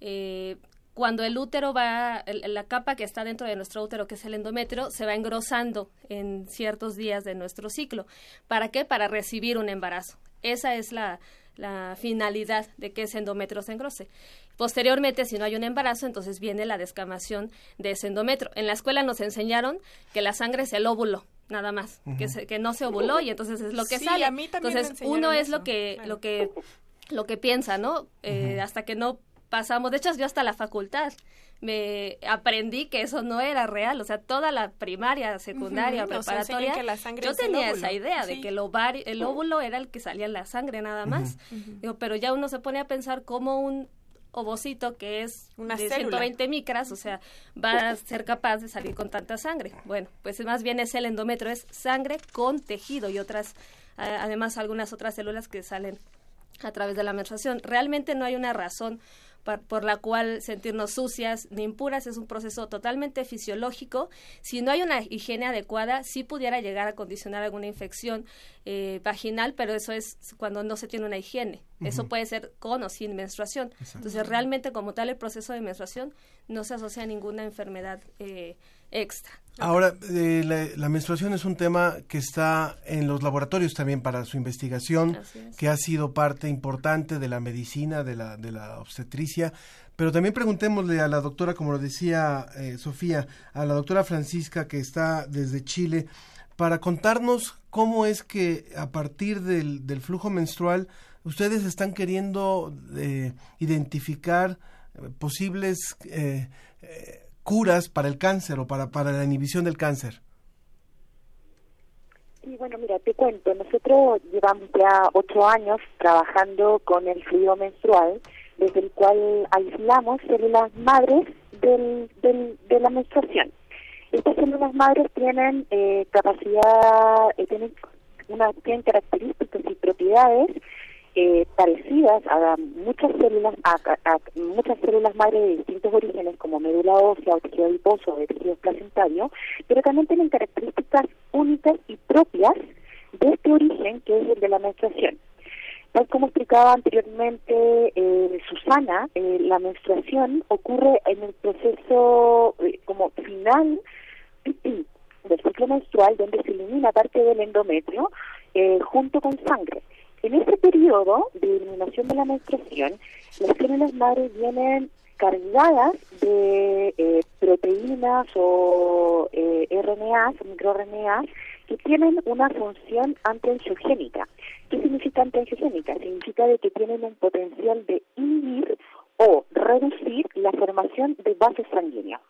Speaker 19: Eh, cuando el útero va, la capa que está dentro de nuestro útero, que es el endometrio, se va engrosando en ciertos días de nuestro ciclo. ¿Para qué? Para recibir un embarazo. Esa es la, la finalidad de que ese endometrio se engrose. Posteriormente, si no hay un embarazo, entonces viene la descamación de ese endometrio. En la escuela nos enseñaron que la sangre es el óvulo, nada más, que, que no se ovuló y entonces es lo que
Speaker 9: sí,
Speaker 19: sale.
Speaker 9: A mí también
Speaker 19: entonces, uno es lo que, lo que, lo que piensa, ¿no? Eh, hasta que no pasamos, de hecho yo hasta la facultad me aprendí que eso no era real, o sea, toda la primaria, secundaria, preparatoria, yo tenía esa idea de que el ovario, el óvulo era el que salía en la sangre nada más. Digo, pero ya uno se pone a pensar cómo un ovocito que es
Speaker 9: una
Speaker 19: de
Speaker 9: célula.
Speaker 19: 120 micras, o sea, va a (laughs) ser capaz de salir con tanta sangre. Bueno, pues más bien es el endometrio, es sangre con tejido y otras, además algunas otras células que salen a través de la menstruación. Realmente no hay una razón por la cual sentirnos sucias ni impuras es un proceso totalmente fisiológico. Si no hay una higiene adecuada, sí pudiera llegar a condicionar alguna infección eh, vaginal, pero eso es cuando no se tiene una higiene. Eso puede ser con o sin menstruación. Entonces, realmente como tal el proceso de menstruación no se asocia a ninguna enfermedad eh, extra.
Speaker 8: Ahora, eh, la, menstruación es un tema que está en los laboratorios también para su investigación, que ha sido parte importante de la medicina, de la, de la obstetricia. Pero también preguntémosle a la doctora, como lo decía eh, Sofía, a la doctora Francisca, que está desde Chile, para contarnos cómo es que a partir del, del flujo menstrual ustedes están queriendo eh, identificar posibles curas para el cáncer o para, para la inhibición del cáncer?
Speaker 20: Sí, bueno, mira, te cuento, nosotros llevamos ya ocho años trabajando con el fluido menstrual, desde el cual aislamos células madres del, del, de la menstruación. Estas células madres tienen eh, capacidad, eh, tienen, una, tienen características y propiedades eh, parecidas a muchas células a, muchas células madre de distintos orígenes como médula ósea o tejido adiposo o tejido placentario pero también tienen características únicas y propias de este origen que es el de la menstruación. Tal como explicaba anteriormente eh, Susana eh, la menstruación ocurre en el proceso eh, como final del ciclo menstrual donde se elimina parte del endometrio junto con sangre en ese periodo de eliminación de la menstruación, las células madres vienen cargadas de eh, proteínas o eh, RNAs, microRNAs, que tienen una función antiangiogénica. ¿Qué significa antiangiogénica? Significa de que tienen un potencial de inhibir o reducir la formación de vasos sanguíneos.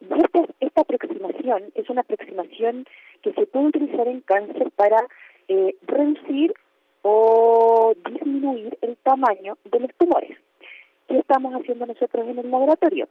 Speaker 20: Y esta, esta aproximación es una aproximación que se puede utilizar en cáncer para eh, reducir o disminuir el tamaño de los tumores. ¿Qué estamos haciendo nosotros en el laboratorio?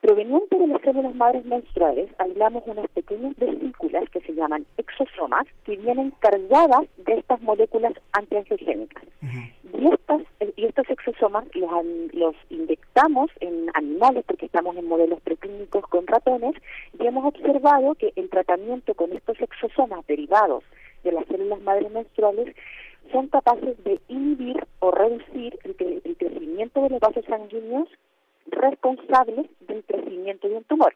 Speaker 20: Proveniente de las células madres menstruales, aislamos unas pequeñas vesículas que se llaman exosomas, que vienen cargadas de estas moléculas antiangiogénicas. y, estas, y estos exosomas los, los inyectamos en animales, porque estamos en modelos preclínicos con ratones, y hemos observado que el tratamiento con estos exosomas derivados de las células madres menstruales son capaces de inhibir o reducir el, el crecimiento de los vasos sanguíneos responsables del crecimiento de un tumor.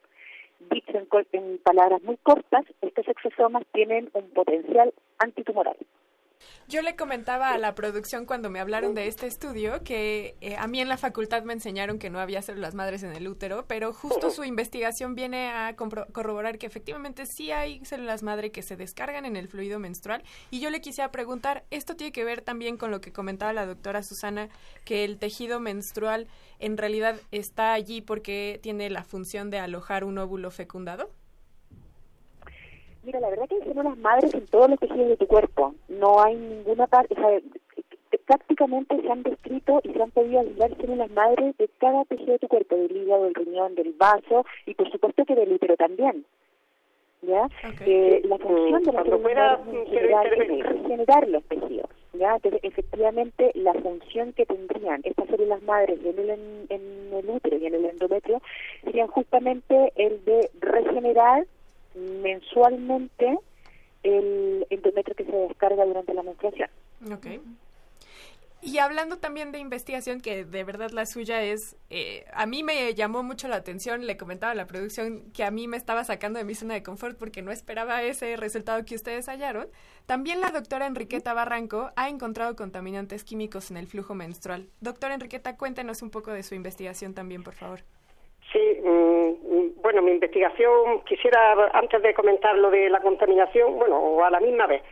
Speaker 20: Dicho en, en palabras muy cortas, estos exosomas tienen un potencial antitumoral.
Speaker 9: Yo le comentaba a la producción cuando me hablaron de este estudio que eh, a mí en la facultad me enseñaron que no había células madres en el útero, pero justo su investigación viene a corroborar que efectivamente sí hay células madre que se descargan en el fluido menstrual. Y yo le quisiera preguntar, ¿esto tiene que ver también con lo que comentaba la doctora Susana, que el tejido menstrual en realidad está allí porque tiene la función de alojar un óvulo fecundado?
Speaker 20: Mira, la verdad que hay células madres en todos los tejidos de tu cuerpo. No hay ninguna parte, o sea, prácticamente se han descrito y se han podido aislar células madres de cada tejido de tu cuerpo, del hígado, del riñón, del vaso y por supuesto que del útero también. ¿Ya? Eh, la función de las células es regenerar los tejidos. ¿ya? Entonces, efectivamente, la función que tendrían estas células madres en el, en, en el útero y en el endometrio serían justamente el de regenerar mensualmente el endometrio que se descarga durante la menstruación.
Speaker 9: Ok. Y hablando también de investigación, que de verdad la suya es, eh, a mí me llamó mucho la atención, le comentaba a la producción que a mí me estaba sacando de mi zona de confort porque no esperaba ese resultado que ustedes hallaron. También la doctora Enriqueta Barranco ha encontrado contaminantes químicos en el flujo menstrual. Doctora Enriqueta, cuéntenos un poco de su investigación también, por favor.
Speaker 21: Sí, mm, mm, bueno, mi investigación, quisiera, antes de comentar lo de la contaminación, bueno, o a la misma vez,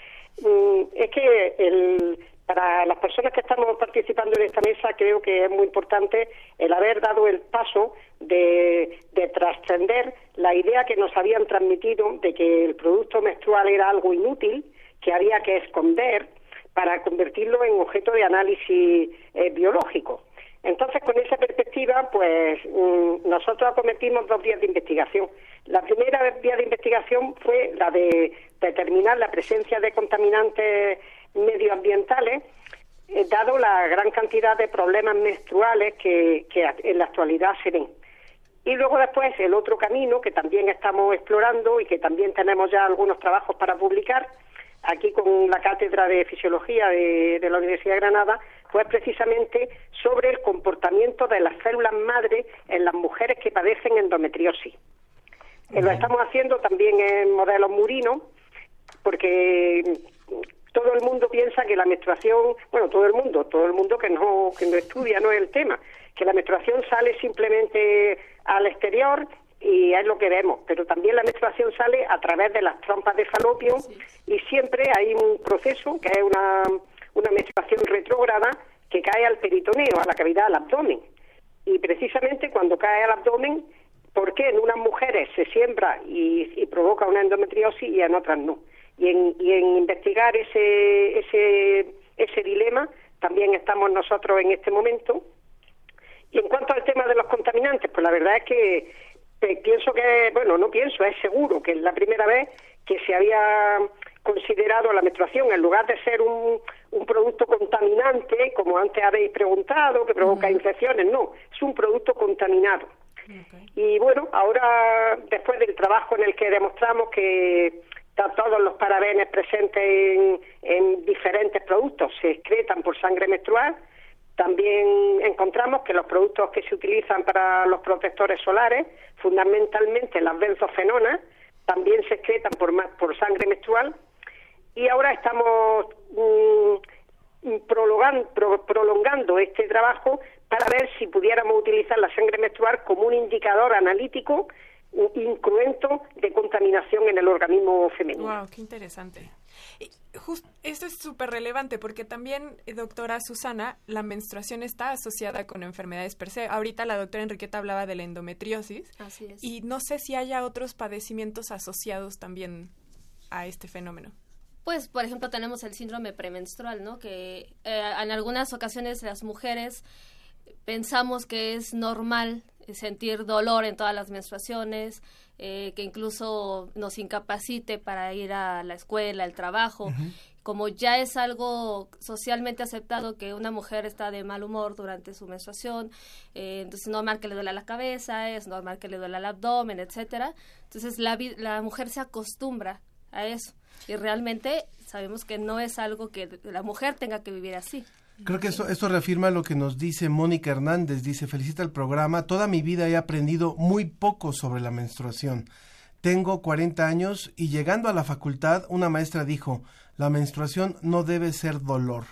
Speaker 21: mm, es que el, para las personas que estamos participando en esta mesa creo que es muy importante el haber dado el paso de, de trascender la idea que nos habían transmitido de que el producto menstrual era algo inútil, que había que esconder para convertirlo en objeto de análisis eh, biológico. Entonces, con esa perspectiva, pues mm, nosotros acometimos dos vías de investigación. La primera vía de investigación fue la de determinar la presencia de contaminantes medioambientales, eh, dado la gran cantidad de problemas menstruales que, en la actualidad se ven. Y luego después el otro camino que también estamos explorando y que también tenemos ya algunos trabajos para publicar, aquí con la Cátedra de Fisiología de, de la Universidad de Granada, pues precisamente sobre el comportamiento de las células madre en las mujeres que padecen endometriosis. Eh, lo estamos haciendo también en modelos murinos, porque todo el mundo piensa que la menstruación, bueno, todo el mundo, todo el mundo que no, que no estudia, no es el tema, que la menstruación sale simplemente al exterior y es lo que vemos, pero también la menstruación sale a través de las trompas de falopio y siempre hay un proceso que es una, una menstruación retrógrada que cae al peritoneo, a la cavidad del abdomen. Y precisamente cuando cae al abdomen, ¿por qué en unas mujeres se siembra y, y provoca una endometriosis y en otras no? Y en, y en investigar ese, ese, ese dilema también estamos nosotros en este momento. Y en cuanto al tema de los contaminantes, pues la verdad es que eh, pienso que, bueno, no pienso, es seguro que es la primera vez que se había considerado la menstruación, en lugar de ser un, un producto contaminante, como antes habéis preguntado, que provoca infecciones, no, es un producto contaminado. Y bueno, ahora, después del trabajo en el que demostramos que ta- todos los parabenes presentes en, en diferentes productos se excretan por sangre menstrual, también encontramos que los productos que se utilizan para los protectores solares, fundamentalmente las benzofenonas, también se excretan por, por sangre menstrual. Y ahora estamos mm, mm, prolongan- pro- prolongando este trabajo para ver si pudiéramos utilizar la sangre menstrual como un indicador analítico incruento de contaminación en el organismo femenino.
Speaker 9: Wow, qué interesante. Y jus- esto es súper relevante porque también, eh, doctora Susana, la menstruación está asociada con enfermedades per se. Ahorita la doctora Enriqueta hablaba de la endometriosis.
Speaker 19: Así es.
Speaker 9: Y no sé si haya otros padecimientos asociados también a este fenómeno.
Speaker 19: Pues, por ejemplo, tenemos el síndrome premenstrual, ¿no? Que eh, en algunas ocasiones las mujeres pensamos que es normal sentir dolor en todas las menstruaciones, eh, que incluso nos incapacite para ir a la escuela, al trabajo. Como ya es algo socialmente aceptado que una mujer está de mal humor durante su menstruación, eh, entonces es normal que le duela la cabeza, es normal que le duela el abdomen, etcétera. Entonces la, la mujer se acostumbra a eso. Y realmente sabemos que no es algo que la mujer tenga que vivir así.
Speaker 8: Creo que esto, esto reafirma lo que nos dice Mónica Hernández. Dice, felicita el programa. Toda mi vida he aprendido muy poco sobre la menstruación. Tengo 40 años y llegando a la facultad, una maestra dijo, la menstruación no debe ser dolor.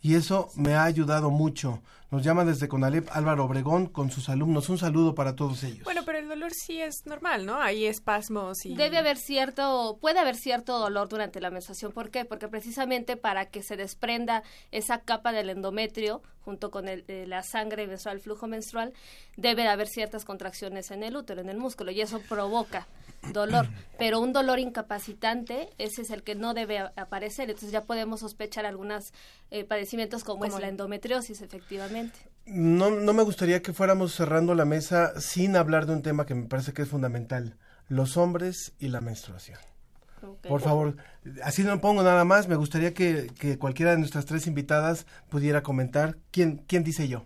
Speaker 8: Y eso me ha ayudado mucho. Nos llama desde Conalep Álvaro Obregón con sus alumnos. Un saludo para todos ellos.
Speaker 9: Bueno, pero el dolor sí es normal, ¿no? Hay espasmos y...
Speaker 19: Debe haber cierto, puede haber cierto dolor durante la menstruación. ¿Por qué? Porque precisamente para que se desprenda esa capa del endometrio junto con el, eh, la sangre menstrual, el flujo menstrual, debe haber ciertas contracciones en el útero, en el músculo, y eso provoca dolor, (clears throat) pero un dolor incapacitante, ese es el que no debe aparecer, entonces ya podemos sospechar algunos eh, padecimientos como, es la endometriosis, efectivamente.
Speaker 8: No, no me gustaría que fuéramos cerrando la mesa sin hablar de un tema que me parece que es fundamental. Los hombres y la menstruación. Por favor, así no pongo nada más. Me gustaría que, que cualquiera de nuestras tres invitadas pudiera comentar. ¿Quién, quién dice yo?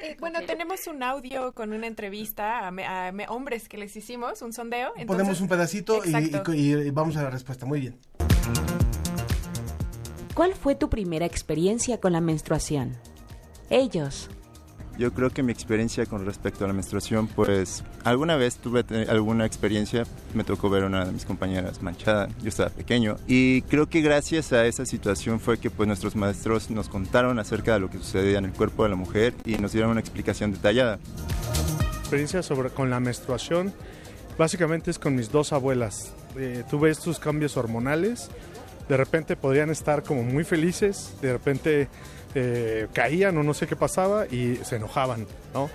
Speaker 9: Eh, bueno, tenemos un audio con una entrevista a, me- a me- hombres que les hicimos, un sondeo. entonces-
Speaker 8: Ponemos un pedacito y- y vamos a la respuesta. Muy bien.
Speaker 22: ¿Cuál fue tu primera experiencia con la menstruación? Ellos.
Speaker 23: Yo creo que mi experiencia con respecto a la menstruación, pues alguna vez tuve te- alguna experiencia, me tocó ver a una de mis compañeras manchada, yo estaba pequeño y creo que gracias a esa situación fue que pues nuestros maestros nos contaron acerca de lo que sucedía en el cuerpo de la mujer y nos dieron una explicación detallada.
Speaker 24: experiencia sobre con la menstruación básicamente es con mis dos abuelas. Eh, tuve estos cambios hormonales, de repente podrían estar como muy felices, de repente eh, caían o no sé qué pasaba y se enojaban, ¿no?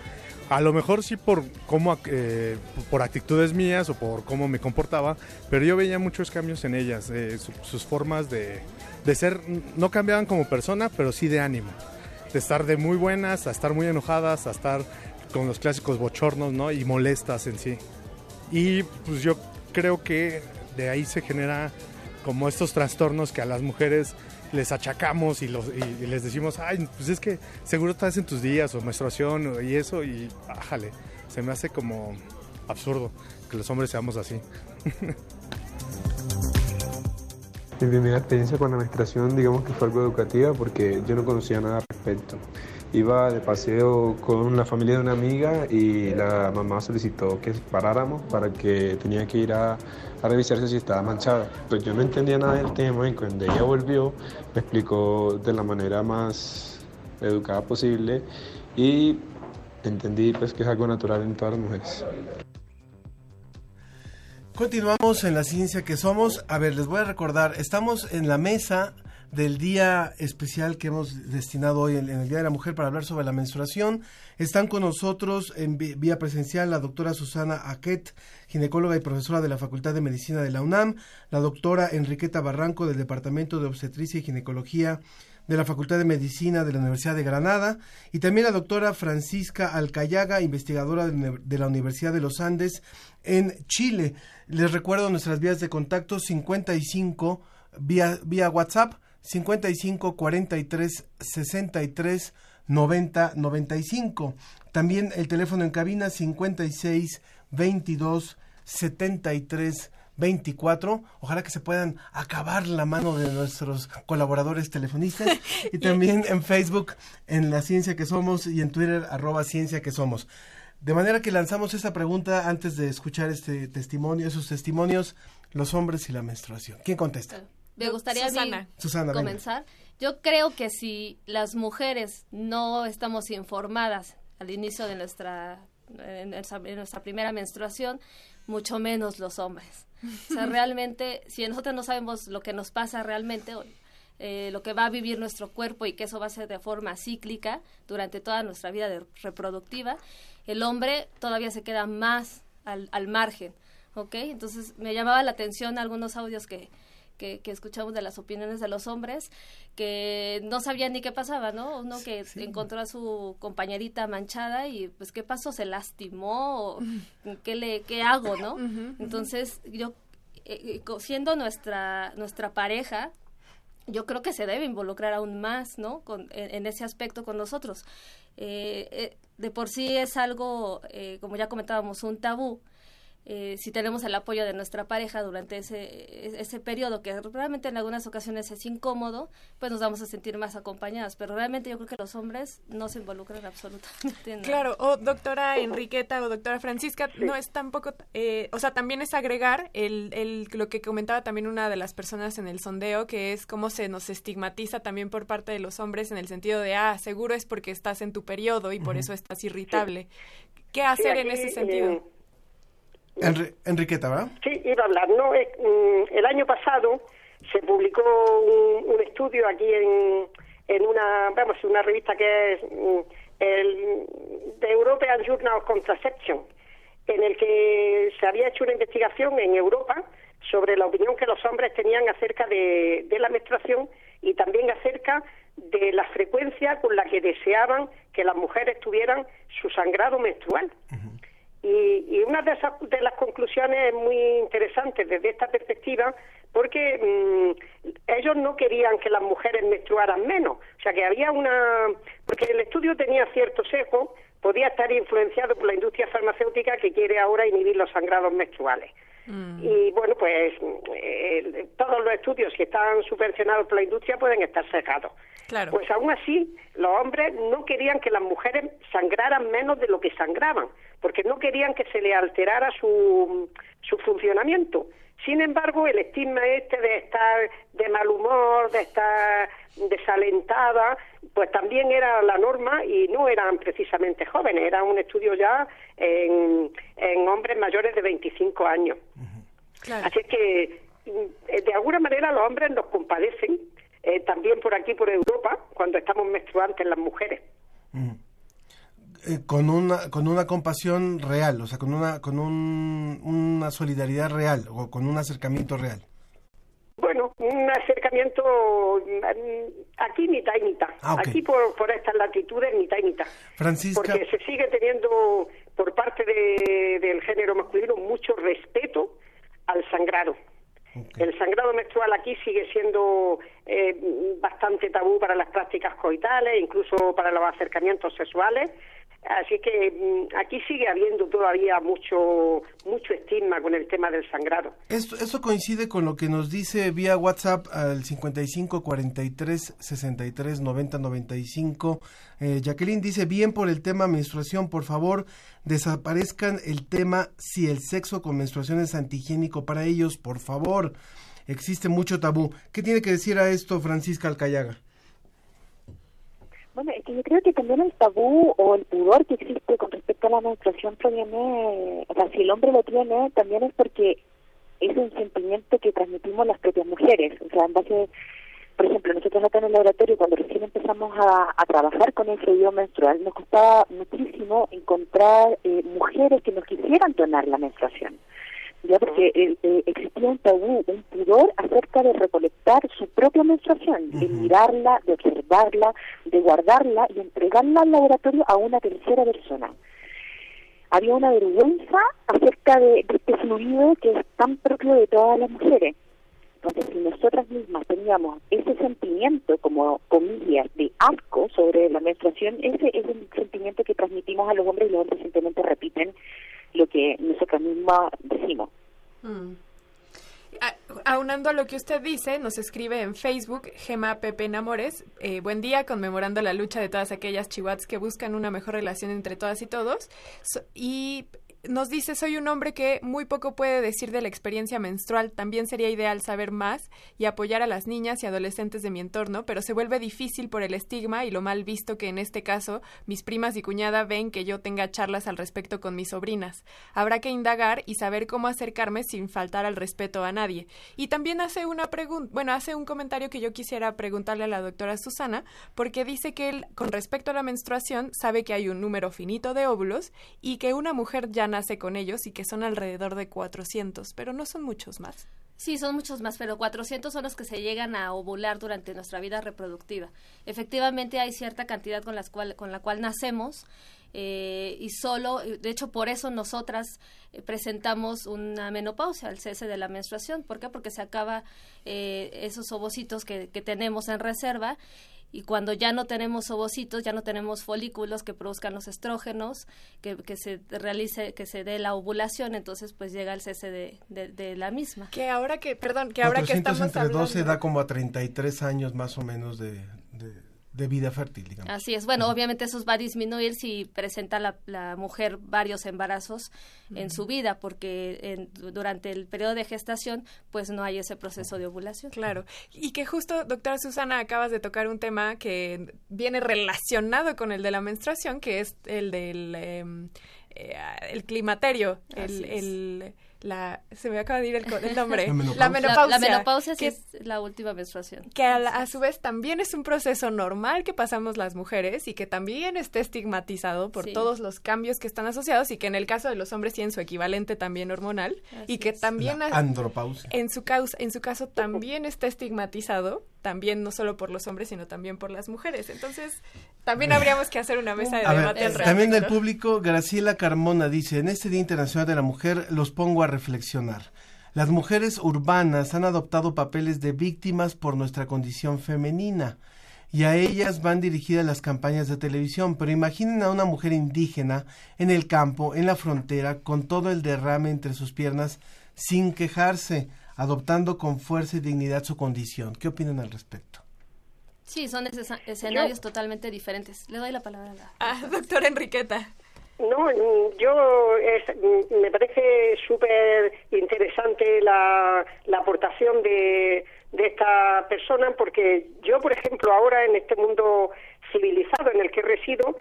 Speaker 24: A lo mejor sí por cómo eh, por actitudes mías o por cómo me comportaba, pero yo veía muchos cambios en ellas, eh, su- sus formas de, de ser, no cambiaban como persona, pero sí de ánimo de estar de muy buenas a estar muy enojadas, a estar con los clásicos bochornos, ¿no? Y molestas en sí. Y pues yo creo que de ahí se genera como estos trastornos que a las mujeres les achacamos y, los, y, les decimos, ay, pues es que seguro estás en tus días o menstruación y eso, y ájale, se me hace como absurdo que los hombres seamos así.
Speaker 25: Mi primera experiencia con la menstruación, digamos que fue algo educativa porque yo no conocía nada al respecto. Iba de paseo con la familia de una amiga y la mamá solicitó que paráramos para que tenía que ir a, a revisarse si estaba manchada. Pues yo no entendía nada del tema y cuando ella volvió me explicó de la manera más educada posible y entendí pues que es algo natural en todas las mujeres.
Speaker 8: Continuamos en la ciencia que somos. A ver, les voy a recordar, estamos en la mesa del día especial que hemos destinado hoy en, el Día de la Mujer para hablar sobre la menstruación. Están con nosotros en vía presencial la doctora Susana Aquet, ginecóloga y profesora de la Facultad de Medicina de la UNAM, la doctora Enriqueta Barranco del Departamento de Obstetricia y Ginecología de la Facultad de Medicina de la Universidad de Granada y también la doctora Francisca Alcayaga, investigadora de la Universidad de los Andes en Chile. Les recuerdo nuestras vías de contacto 55 vía, vía WhatsApp 55 43 63 90 95. También el teléfono en cabina 56 22 73 24. Ojalá que se puedan acabar la mano de nuestros colaboradores telefonistas. (laughs) Y también en Facebook, en La Ciencia que Somos y en Twitter, arroba Ciencia que Somos. De manera que lanzamos esta pregunta antes de escuchar este testimonio, esos testimonios, los hombres y la menstruación. ¿Quién contesta?
Speaker 19: Me gustaría a mí
Speaker 9: Susana.
Speaker 8: Susana, venga.
Speaker 19: comenzar. Yo creo que si las mujeres no estamos informadas al inicio de nuestra, en nuestra, en nuestra primera menstruación, mucho menos los hombres. O sea, (laughs) realmente, si nosotros no sabemos lo que nos pasa realmente, eh, lo que va a vivir nuestro cuerpo y que eso va a ser de forma cíclica durante toda nuestra vida de- reproductiva, el hombre todavía se queda más al, al margen, ¿ok? Entonces me llamaba la atención algunos audios que, que, que escuchamos de las opiniones de los hombres que no sabían ni qué pasaba, ¿no? Uno que encontró a su compañerita manchada y pues qué pasó, se lastimó, o (laughs) qué le qué hago, ¿no? Entonces yo eh, eh, siendo nuestra nuestra pareja yo creo que se debe involucrar aún más, ¿no? Con, en, en ese aspecto con nosotros. Eh, eh, de por sí es algo, eh, como ya comentábamos, un tabú. Eh, si tenemos el apoyo de nuestra pareja durante ese, ese periodo, que realmente en algunas ocasiones es incómodo, pues nos vamos a sentir más acompañados. Pero realmente yo creo que los hombres no se involucran absolutamente en nada.
Speaker 9: Claro, o doctora Enriqueta o doctora Francisca, no es tampoco, eh, o sea, también es agregar el, el, lo que comentaba también una de las personas en el sondeo, que es cómo se nos estigmatiza también por parte de los hombres en el sentido de, ah, seguro es porque estás en tu periodo y por eso estás irritable. ¿Qué hacer en ese sentido?
Speaker 21: eh,
Speaker 8: Enriqueta, ¿verdad?
Speaker 21: Sí, iba a hablar. No, mm, el año pasado se publicó un, un estudio aquí en, en una, vamos, una revista que es mm, el The European Journal of Contraception, en el que se había hecho una investigación en Europa sobre la opinión que los hombres tenían acerca de, de la menstruación y también acerca de la frecuencia con la que deseaban que las mujeres tuvieran su sangrado menstrual. Y, y una de, esas, de las conclusiones muy interesantes desde esta perspectiva, porque mm, ellos no querían que las mujeres menstruaran menos, o sea que había una, porque el estudio tenía cierto sesgo, podía estar influenciado por la industria farmacéutica que quiere ahora inhibir los sangrados menstruales. Y bueno, pues eh, todos los estudios, si están subvencionados por la industria, pueden estar sesgados.
Speaker 9: Claro.
Speaker 21: Pues aún así, los hombres no querían que las mujeres sangraran menos de lo que sangraban, porque no querían que se le alterara su, su funcionamiento. Sin embargo, el estigma este de estar de mal humor, de estar desalentada, pues también era la norma y no eran precisamente jóvenes, era un estudio ya en, en hombres mayores de 25 años. Así es que, mm, de alguna manera, los hombres nos compadecen, eh, también por aquí, por Europa, cuando estamos menstruantes las mujeres.
Speaker 8: Eh, con una con una compasión real, o sea, con una con un, una solidaridad real o con un acercamiento real.
Speaker 21: Un acercamiento mm, aquí mitad y mitad.
Speaker 8: Ah.
Speaker 21: Aquí por, por estas latitudes mitad y mitad.
Speaker 8: Francisca,
Speaker 21: Porque se sigue teniendo por parte de- del género masculino mucho respeto al sangrado. El sangrado menstrual aquí sigue siendo eh, bastante tabú para las prácticas coitales, incluso para los acercamientos sexuales. Así que mm, aquí sigue habiendo todavía mucho mucho estigma con el tema del sangrado.
Speaker 8: esto, eso coincide con lo que nos dice vía WhatsApp al 55 43 63 90 95. Eh, Jacqueline dice, bien por el tema menstruación, por favor, desaparezcan el tema si el sexo con menstruación es antihigiénico para ellos, por favor. Existe mucho tabú. ¿Qué tiene que decir a esto Francisca Alcayaga?
Speaker 20: Bueno, es que yo creo que también el tabú o el pudor que existe con respecto a la menstruación proviene, o sea, si el hombre lo tiene, también es porque es un sentimiento que transmitimos las propias mujeres. O sea, en base, por ejemplo, nosotros acá en el laboratorio, cuando recién empezamos a, trabajar con el fluido menstrual, nos costaba muchísimo encontrar eh, mujeres que nos quisieran donar la menstruación ya porque eh, eh, existía un tabú, un pudor acerca de recolectar su propia menstruación, de mirarla, de observarla, de guardarla y entregarla al laboratorio a una tercera persona. Había una vergüenza acerca de, de este fluido que es tan propio de todas las mujeres. Entonces, si nosotras mismas teníamos ese sentimiento, como comillas, de asco sobre la menstruación, ese es el sentimiento que transmitimos a los hombres y los hombres simplemente repiten lo que nosotras mismas decimos.
Speaker 9: Mm. A- Aunando a lo que usted dice, nos escribe en Facebook Gema Pepe Namores. eh, buen día, conmemorando la lucha de todas aquellas chihuats que buscan una mejor relación entre todas y todos. Y nos dice, soy un hombre que muy poco puede decir de la experiencia menstrual. También sería ideal saber más y apoyar a las niñas y adolescentes de mi entorno, pero se vuelve difícil por el estigma y lo mal visto que en este caso mis primas y cuñada ven que yo tenga charlas al respecto con mis sobrinas. Habrá que indagar y saber cómo acercarme sin faltar al respeto a nadie. Y también hace una pregunta, bueno, hace un comentario que yo quisiera preguntarle a la doctora Susana, porque dice que él, con respecto a la menstruación, sabe que hay un número finito de óvulos y que una mujer ya nace con ellos y que son alrededor de 400, pero no son muchos más.
Speaker 19: Sí, son muchos más, pero 400 son los que se llegan a ovular durante nuestra vida reproductiva. Efectivamente, hay cierta cantidad con, las cual, con la cual nacemos eh, y solo, de hecho, por eso nosotras eh, presentamos una menopausia, el cese de la menstruación. ¿Por qué? Porque se acaba eh, esos ovocitos que tenemos en reserva y cuando ya no tenemos ovocitos, ya no tenemos folículos que produzcan los estrógenos, que, que se realice, que se dé la ovulación, entonces pues llega el cese de, de, de la misma.
Speaker 9: Que ahora que, perdón, que ahora que estamos
Speaker 8: entre
Speaker 9: hablando...
Speaker 8: 12 da como a 33 años más o menos de, de, de vida fértil, digamos.
Speaker 19: Así es. Bueno, obviamente eso va a disminuir si presenta la, la mujer varios embarazos en su vida, porque en- durante el periodo de gestación, pues no hay ese proceso de ovulación.
Speaker 9: Claro. Y que justo, doctora Susana, acabas de tocar un tema que viene relacionado con el de la menstruación, que es el del em, eh, el climaterio, el,
Speaker 19: Así es.
Speaker 9: el- la, se me acaba de ir el, nombre,
Speaker 19: La
Speaker 9: la menopausia.
Speaker 19: La, la menopausia sí
Speaker 9: que
Speaker 19: es la última menstruación.
Speaker 9: que a, a su vez también es un proceso normal que pasamos las mujeres y que también está estigmatizado por
Speaker 19: Sí.
Speaker 9: todos los cambios que están asociados y que en el caso de los hombres tienen su equivalente también hormonal
Speaker 19: Así
Speaker 9: y que
Speaker 19: es.
Speaker 9: también
Speaker 8: La andropausia.
Speaker 9: en su causa, en su caso también está estigmatizado, también no solo por los hombres sino también por las mujeres. Entonces también habríamos que hacer una mesa de
Speaker 8: A ver,
Speaker 9: debate al
Speaker 8: también del público, Graciela Carmona dice, en este Día Internacional de la Mujer los pongo a reflexionar. Las mujeres urbanas han adoptado papeles de víctimas por nuestra condición femenina y a ellas van dirigidas las campañas de televisión, pero imaginen a una mujer indígena en el campo, en la frontera, con todo el derrame entre sus piernas, sin quejarse, adoptando con fuerza y dignidad su condición. ¿Qué opinan al respecto?
Speaker 19: Sí, son escena- escenarios totalmente diferentes. Le doy la palabra a la...
Speaker 9: Ah, doctora Enriqueta.
Speaker 21: No, mm, yo es- mm, me parece súper interesante la, la aportación de, de esta persona porque yo, por ejemplo, ahora en este mundo civilizado en el que resido,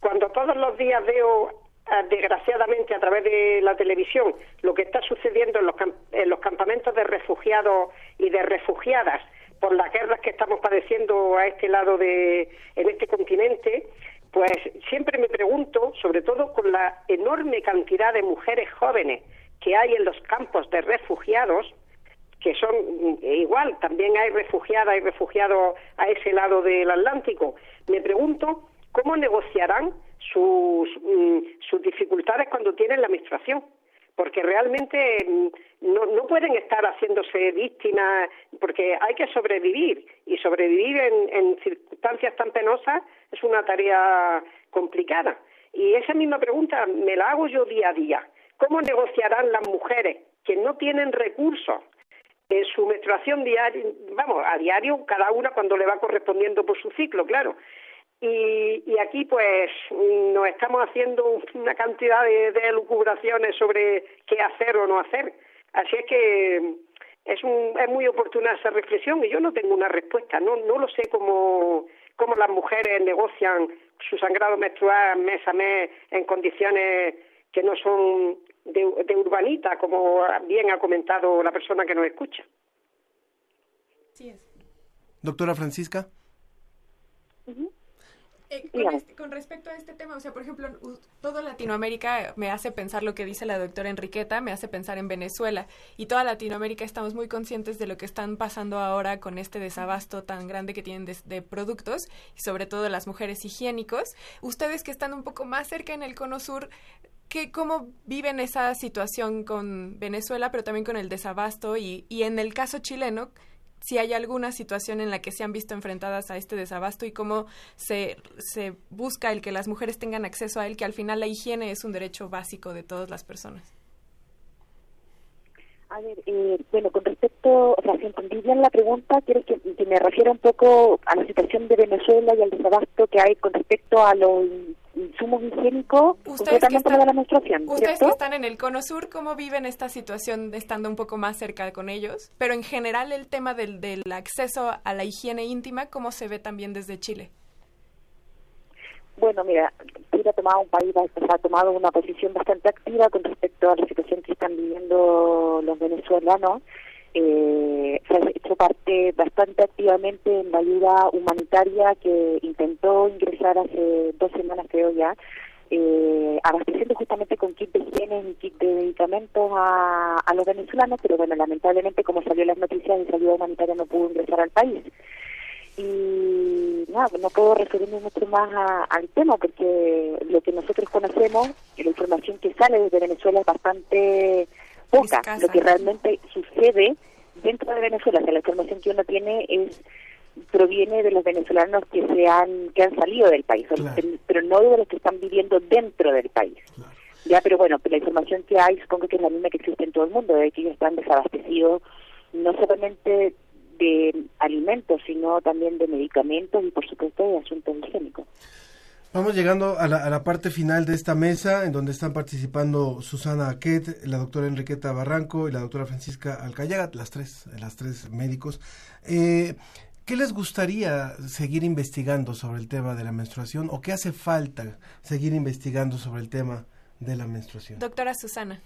Speaker 21: cuando todos los días veo desgraciadamente a través de la televisión lo que está sucediendo en los, en los campamentos de refugiados y de refugiadas por las guerras que estamos padeciendo a este lado de en este continente pues siempre me pregunto sobre todo con la enorme cantidad de mujeres jóvenes que hay en los campos de refugiados que son mm, igual, también hay refugiadas y refugiados a ese lado del Atlántico. Me pregunto cómo negociarán sus, mm, sus dificultades cuando tienen la menstruación, porque realmente mm, no, no pueden estar haciéndose víctimas, porque hay que sobrevivir, y sobrevivir en, en circunstancias tan penosas es una tarea complicada. Y esa misma pregunta me la hago yo día a día. ¿Cómo negociarán las mujeres que no tienen recursos en su menstruación diaria, vamos, a diario, cada una cuando le va correspondiendo por su ciclo, claro. Y, y aquí, pues, nos estamos haciendo una cantidad de, de elucubraciones sobre qué hacer o no hacer. Así es que es, un, es muy oportuna esa reflexión y yo no tengo una respuesta. No, no lo sé cómo, cómo las mujeres negocian su sangrado menstrual mes a mes en condiciones que no son de, de urbanita, como bien ha comentado la persona que nos escucha.
Speaker 8: Doctora Francisca.
Speaker 9: Eh, con, este- con respecto a este tema, o sea, por ejemplo, todo Latinoamérica me hace pensar lo que dice la doctora Enriqueta, me hace pensar en Venezuela y toda Latinoamérica estamos muy conscientes de lo que están pasando ahora con este desabasto tan grande que tienen de, de productos y sobre todo las mujeres higiénicos. Ustedes que están un poco más cerca en el Cono Sur, ¿qué, ¿cómo viven esa situación con Venezuela, pero también con el desabasto y, y en el caso chileno? Si hay alguna situación en la que se han visto enfrentadas a este desabasto y cómo se, se busca el que las mujeres tengan acceso a él, que al final la higiene es un derecho básico de todas las personas.
Speaker 20: A ver, eh, bueno, con respecto, o sea, si entendí la pregunta, quiero que, que me refiera un poco a la situación de Venezuela y al desabasto que hay con respecto a los insumos higiénicos,
Speaker 9: Ustedes que,
Speaker 20: concretamente lo de la menstruación,
Speaker 9: ustedes
Speaker 20: ¿cierto?
Speaker 9: que están en el cono sur, ¿cómo viven esta situación estando un poco más cerca con ellos? Pero en general el tema del, del acceso a la higiene íntima, ¿cómo se ve también desde Chile?
Speaker 20: Bueno, mira, Chile ha tomado un país, ha tomado una posición bastante activa con respecto a la situación que están viviendo los venezolanos. Eh, se ha hecho parte bastante activamente en la ayuda humanitaria que intentó ingresar hace dos semanas, creo ya, eh, abasteciendo justamente con kit de higiene y kit de medicamentos a, a los venezolanos, pero bueno, lamentablemente como salió las noticias, esa ayuda humanitaria no pudo ingresar al país. Y nada, no puedo referirme mucho más a- al tema porque lo que nosotros conocemos la información que sale desde Venezuela es bastante poca.
Speaker 26: Escasa.
Speaker 20: Lo que realmente sucede dentro de Venezuela, o sea, la información que uno tiene es proviene de los venezolanos que se han que han salido del país, pero no de los que están viviendo dentro del país. Ya, pero bueno, la información que hay supongo que es la misma que existe en todo el mundo, de que ellos están desabastecidos no solamente de alimentos, sino también de medicamentos y por supuesto de asuntos higiénicos.
Speaker 8: Vamos llegando a la, a la, parte final de esta mesa, en donde están participando Susana Aquet, la doctora Enriqueta Barranco y la doctora Francisca Alcayaga, las tres, las tres médicos. Eh, ¿Qué les gustaría seguir investigando sobre el tema de la menstruación o qué hace falta seguir investigando sobre el tema de la menstruación?
Speaker 9: Doctora Susana.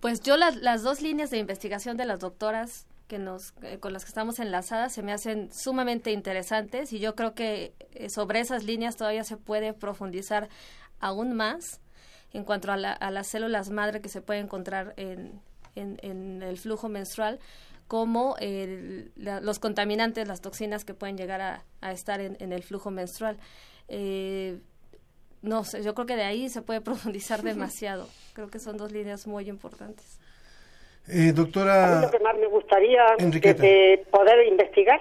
Speaker 19: Pues yo las, las dos líneas de investigación de las doctoras que nos, eh, con las que estamos enlazadas se me hacen sumamente interesantes y yo creo que eh, sobre esas líneas todavía se puede profundizar aún más en cuanto a, las células madre que se puede encontrar en, en, el flujo menstrual como los contaminantes, las toxinas que pueden llegar a, estar en, el flujo menstrual. Eh, no sé, yo creo que de ahí se puede (laughs) profundizar (laughs) demasiado. Creo que son dos líneas muy importantes.
Speaker 8: Eh, doctora.
Speaker 21: lo que más me gustaría de poder investigar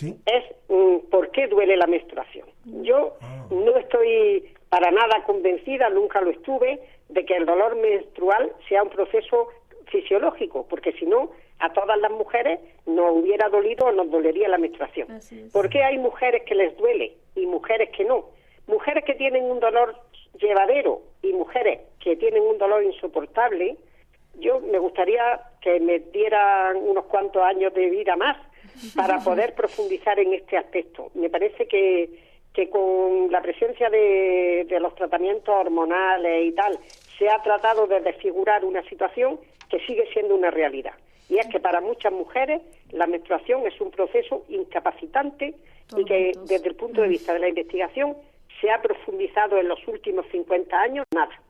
Speaker 21: es mm, por qué duele la menstruación. Yo ah. no estoy para nada convencida, nunca lo estuve, de que el dolor menstrual sea un proceso fisiológico, porque si no, a todas las mujeres nos hubiera dolido o nos dolería la menstruación. ¿Por qué hay mujeres que les duele y mujeres que no? Mujeres que tienen un dolor llevadero y mujeres que tienen un dolor insoportable, yo me gustaría que me dieran unos cuantos años de vida más para (laughs) poder profundizar en este aspecto. Me parece que, que con la presencia de, de los tratamientos hormonales y tal, se ha tratado de desfigurar una situación que sigue siendo una realidad. Y es que para muchas mujeres la menstruación es un proceso incapacitante y que desde el punto de vista de la investigación se ha profundizado en los últimos 50 años nada.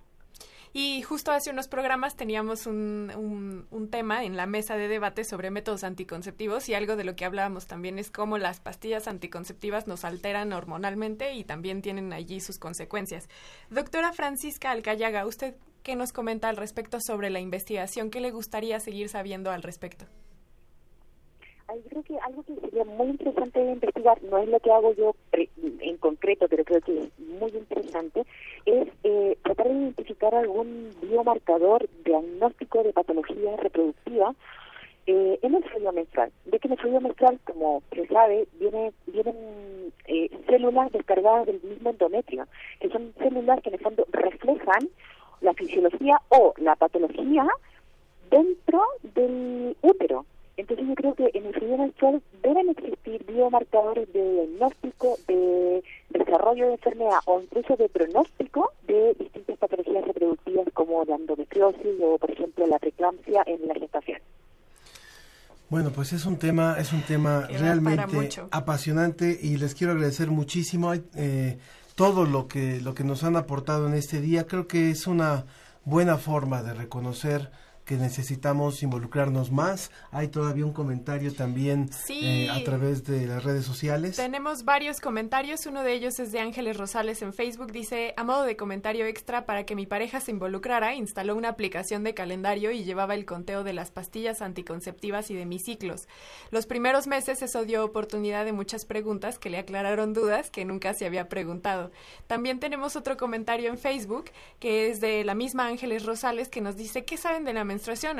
Speaker 9: Y justo hace unos programas teníamos un, un, tema en la mesa de debate sobre métodos anticonceptivos y algo de lo que hablábamos también es cómo las pastillas anticonceptivas nos alteran hormonalmente y también tienen allí sus consecuencias. Doctora Francisca Alcayaga, ¿usted qué nos comenta al respecto sobre la investigación? ¿Qué le gustaría seguir sabiendo al respecto?
Speaker 20: Creo que algo que sería muy interesante de investigar, no es lo que hago yo en concreto, pero creo que es muy interesante, es eh, tratar de identificar algún biomarcador diagnóstico de patología reproductiva eh, en el fluido menstrual. De que en el fluido menstrual, como se sabe, viene, vienen eh, células descargadas del mismo endometrio, que son células que en el fondo reflejan la fisiología o la patología dentro del útero. Entonces yo creo que en el fluido menstrual deben existir biomarcadores de diagnóstico, de desarrollo de enfermedad o incluso de pronóstico de distintas patologías reproductivas como la endometriosis o por ejemplo la preeclampsia en la gestación.
Speaker 8: Bueno, pues es un tema, es un tema realmente apasionante y les quiero agradecer muchísimo eh, todo lo que lo que nos han aportado en este día. Creo que es una buena forma de reconocer que necesitamos involucrarnos más. Hay todavía un comentario también eh, a través de las redes sociales.
Speaker 9: Tenemos varios comentarios. Uno de ellos es de Ángeles Rosales en Facebook. Dice, a modo de comentario extra, para que mi pareja se involucrara, instaló una aplicación de calendario y llevaba el conteo de las pastillas anticonceptivas y de mis ciclos. Los primeros meses eso dio oportunidad de muchas preguntas que le aclararon dudas que nunca se había preguntado. También tenemos otro comentario en Facebook que es de la misma Ángeles Rosales que nos dice, ¿qué saben de la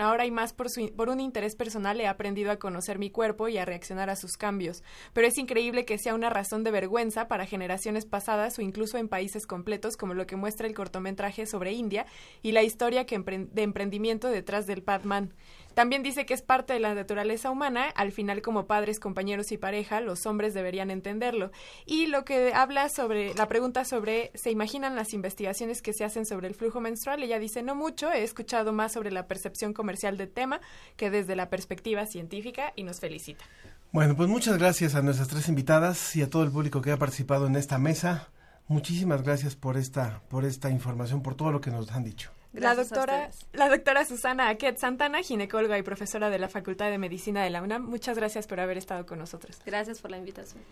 Speaker 9: Ahora hay más por, por un interés personal he aprendido a conocer mi cuerpo y a reaccionar a sus cambios. Pero es increíble que sea una razón de vergüenza para generaciones pasadas o incluso en países completos como lo que muestra el cortometraje sobre India y la historia de emprendimiento detrás del Padman. También dice que es parte de la naturaleza humana, al final como padres, compañeros y pareja, los hombres deberían entenderlo. Y lo que habla sobre, la pregunta sobre, ¿se imaginan las investigaciones que se hacen sobre el flujo menstrual? Ella dice, no mucho, he escuchado más sobre la percepción comercial del tema que desde la perspectiva científica y nos felicita.
Speaker 8: Bueno, pues muchas gracias a nuestras tres invitadas y a todo el público que ha participado en esta mesa. Muchísimas gracias por esta, por esta información, por todo lo que nos han dicho
Speaker 9: la doctora, la doctora Susana Aquet Santana, ginecóloga y profesora de la Facultad de Medicina de la UNAM. Muchas gracias por haber estado con nosotros.
Speaker 19: Gracias por la invitación.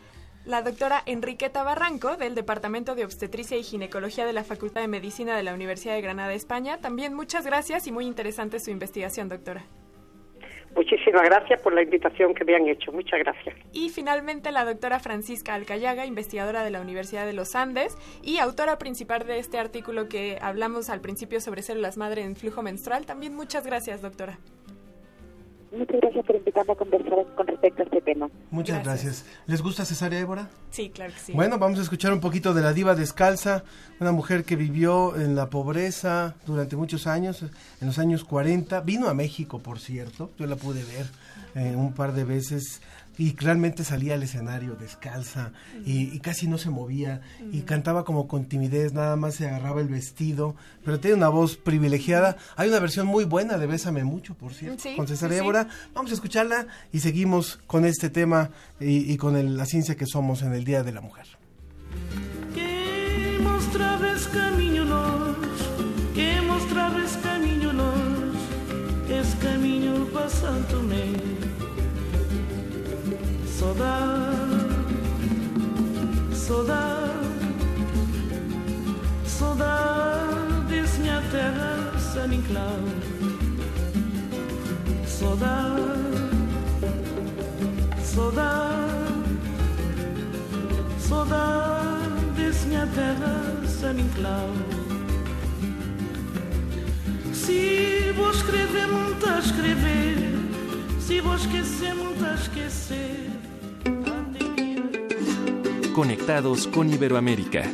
Speaker 9: La doctora Enriqueta Barranco, del Departamento de Obstetricia y Ginecología de la Facultad de Medicina de la Universidad de Granada, España. También muchas gracias y muy interesante su investigación, doctora.
Speaker 21: Muchísimas gracias por la invitación que me han hecho. Muchas gracias.
Speaker 9: Y finalmente la doctora Francisca Alcayaga, investigadora de la Universidad de los Andes y autora principal de este artículo que hablamos al principio sobre células madre en flujo menstrual. También muchas gracias, doctora.
Speaker 20: Muchas gracias por invitarme a conversar con respecto a este tema.
Speaker 8: Muchas gracias. ¿Les gusta Cesárea Évora?
Speaker 9: Sí, claro que sí.
Speaker 8: Bueno, vamos a escuchar un poquito de la diva descalza, una mujer que vivió en la pobreza durante muchos años, en los años 40. Vino a México, por cierto, yo la pude ver eh, un par de veces y realmente salía al escenario descalza y, y casi no se movía y cantaba como con timidez, nada más se agarraba el vestido, pero tiene una voz privilegiada. Hay una versión muy buena de Bésame Mucho, por cierto,
Speaker 9: Sí,
Speaker 8: con César
Speaker 9: sí.
Speaker 8: Vamos a escucharla y seguimos con este tema y, y con el- la ciencia que somos en el Día de la Mujer.
Speaker 26: Que mostrabas caminho longe, que mostrabas caminho longe, esse caminho passando-me. Saudade, saudade, saudade, minha terra, San Inclau. Saudade, saudade. Saudades, minha terra, San Inclau. Se vou escrever, muito a escrever. Se vou esquecer, muito a esquecer.
Speaker 6: Conectados con Iberoamérica.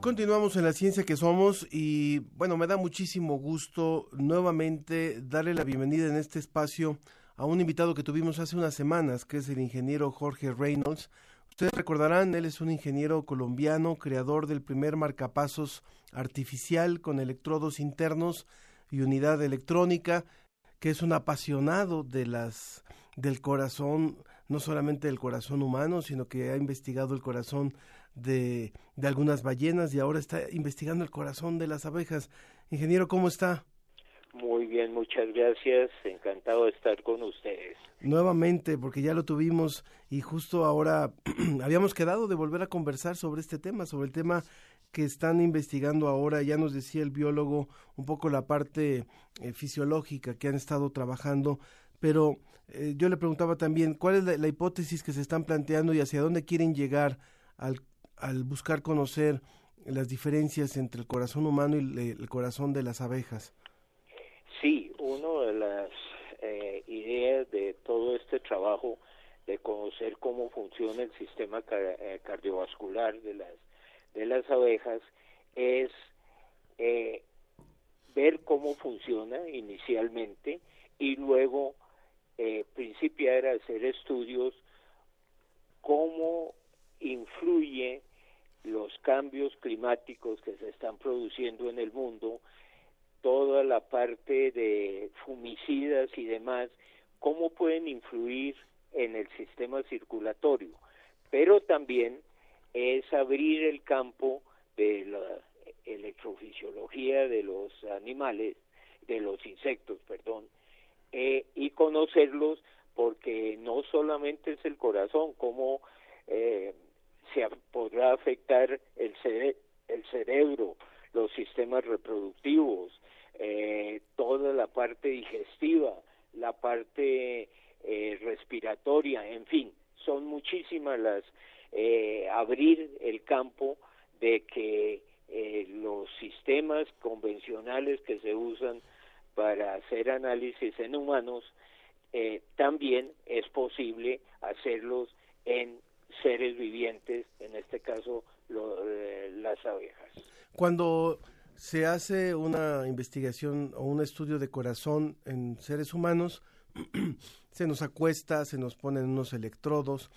Speaker 8: Continuamos en la ciencia que somos y bueno, me da muchísimo gusto nuevamente darle la bienvenida en este espacio a un invitado que tuvimos hace unas semanas, que es el ingeniero Jorge Reynolds. Ustedes recordarán, él es un ingeniero colombiano, creador del primer marcapasos artificial con electrodos internos y unidad electrónica, que es un apasionado de las del corazón, no solamente del corazón humano, sino que ha investigado el corazón de, de algunas ballenas y ahora está investigando el corazón de las abejas. Ingeniero, ¿cómo está?
Speaker 27: Muy bien, muchas gracias. Encantado de estar con ustedes.
Speaker 8: Nuevamente, porque ya lo tuvimos y justo ahora (clears throat) habíamos quedado de volver a conversar sobre este tema, sobre el tema que están investigando ahora. Ya nos decía el biólogo un poco la parte eh, fisiológica que han estado trabajando, pero eh, yo le preguntaba también cuál es la, hipótesis que se están planteando y hacia dónde quieren llegar al, al buscar conocer las diferencias entre el corazón humano y el corazón de las abejas.
Speaker 27: Sí, una de las eh, ideas de todo este trabajo de conocer cómo funciona el sistema ca- cardiovascular de las de las abejas es eh, ver cómo funciona inicialmente y luego eh, principiar a hacer estudios cómo influye los cambios climáticos que se están produciendo en el mundo, toda la parte de fumicidas y demás, cómo pueden influir en el sistema circulatorio, pero también es abrir el campo de la electrofisiología de los animales, de los insectos, perdón, eh, y conocerlos porque no solamente es el corazón, cómo eh, se podrá afectar el cerebro, los sistemas reproductivos, eh, toda la parte digestiva, la parte eh, respiratoria, en fin, son muchísimas las eh, abrir el campo de que eh, los sistemas convencionales que se usan para hacer análisis en humanos eh, también es posible hacerlos en seres vivientes, en este caso lo- eh, las abejas.
Speaker 8: Cuando se hace una investigación o un estudio de corazón en seres humanos, (clears throat) se nos acuesta, se nos ponen unos electrodos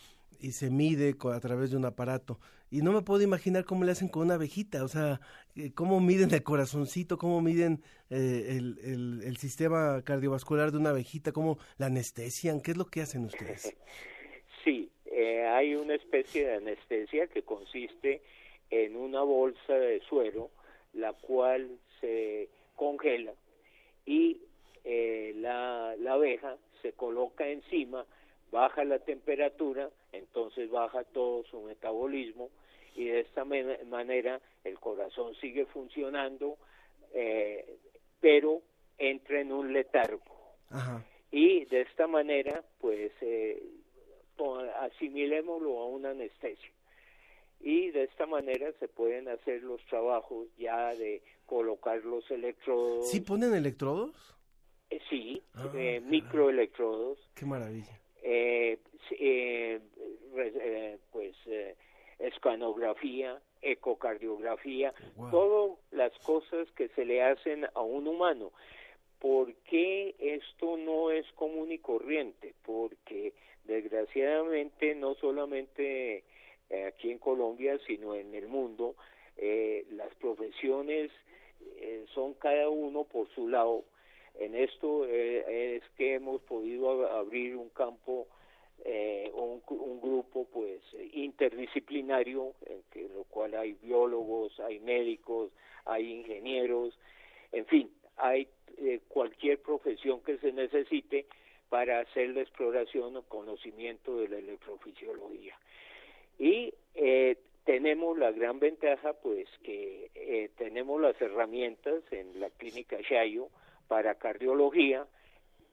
Speaker 8: y se mide a través de un aparato. Y no me puedo imaginar cómo le hacen con una abejita, o sea, eh, cómo miden el corazoncito, cómo miden eh, el, el- el sistema cardiovascular de una abejita, cómo la anestesian, ¿qué es lo que hacen ustedes? (laughs)
Speaker 27: Sí, eh, hay una especie de anestesia que consiste en una bolsa de suero, la cual se congela y eh, la, la abeja se coloca encima, baja la temperatura, entonces baja todo su metabolismo y de esta manera el corazón sigue funcionando, eh, pero entra en un letargo. Y de esta manera, pues, eh, asimilémoslo a una anestesia. Y de esta manera se pueden hacer los trabajos ya de colocar los electrodos.
Speaker 8: ¿Sí ponen electrodos?
Speaker 27: Eh, sí, ah, eh, microelectrodos.
Speaker 8: Qué maravilla.
Speaker 27: Eh, pues escanografía, ecocardiografía, todas las cosas que se le hacen a un humano. ¿Por qué esto no es común y corriente? Porque desgraciadamente no solamente eh, aquí en Colombia, sino en el mundo, eh, las profesiones eh, son cada uno por su lado. En esto es que hemos podido abrir un campo, un, un, grupo pues interdisciplinario, en que, lo cual hay biólogos, hay médicos, hay ingenieros, en fin, hay cualquier profesión que se necesite para hacer la exploración o conocimiento de la electrofisiología. Y eh, tenemos la gran ventaja, pues, que eh, tenemos las herramientas en la clínica Shayo para cardiología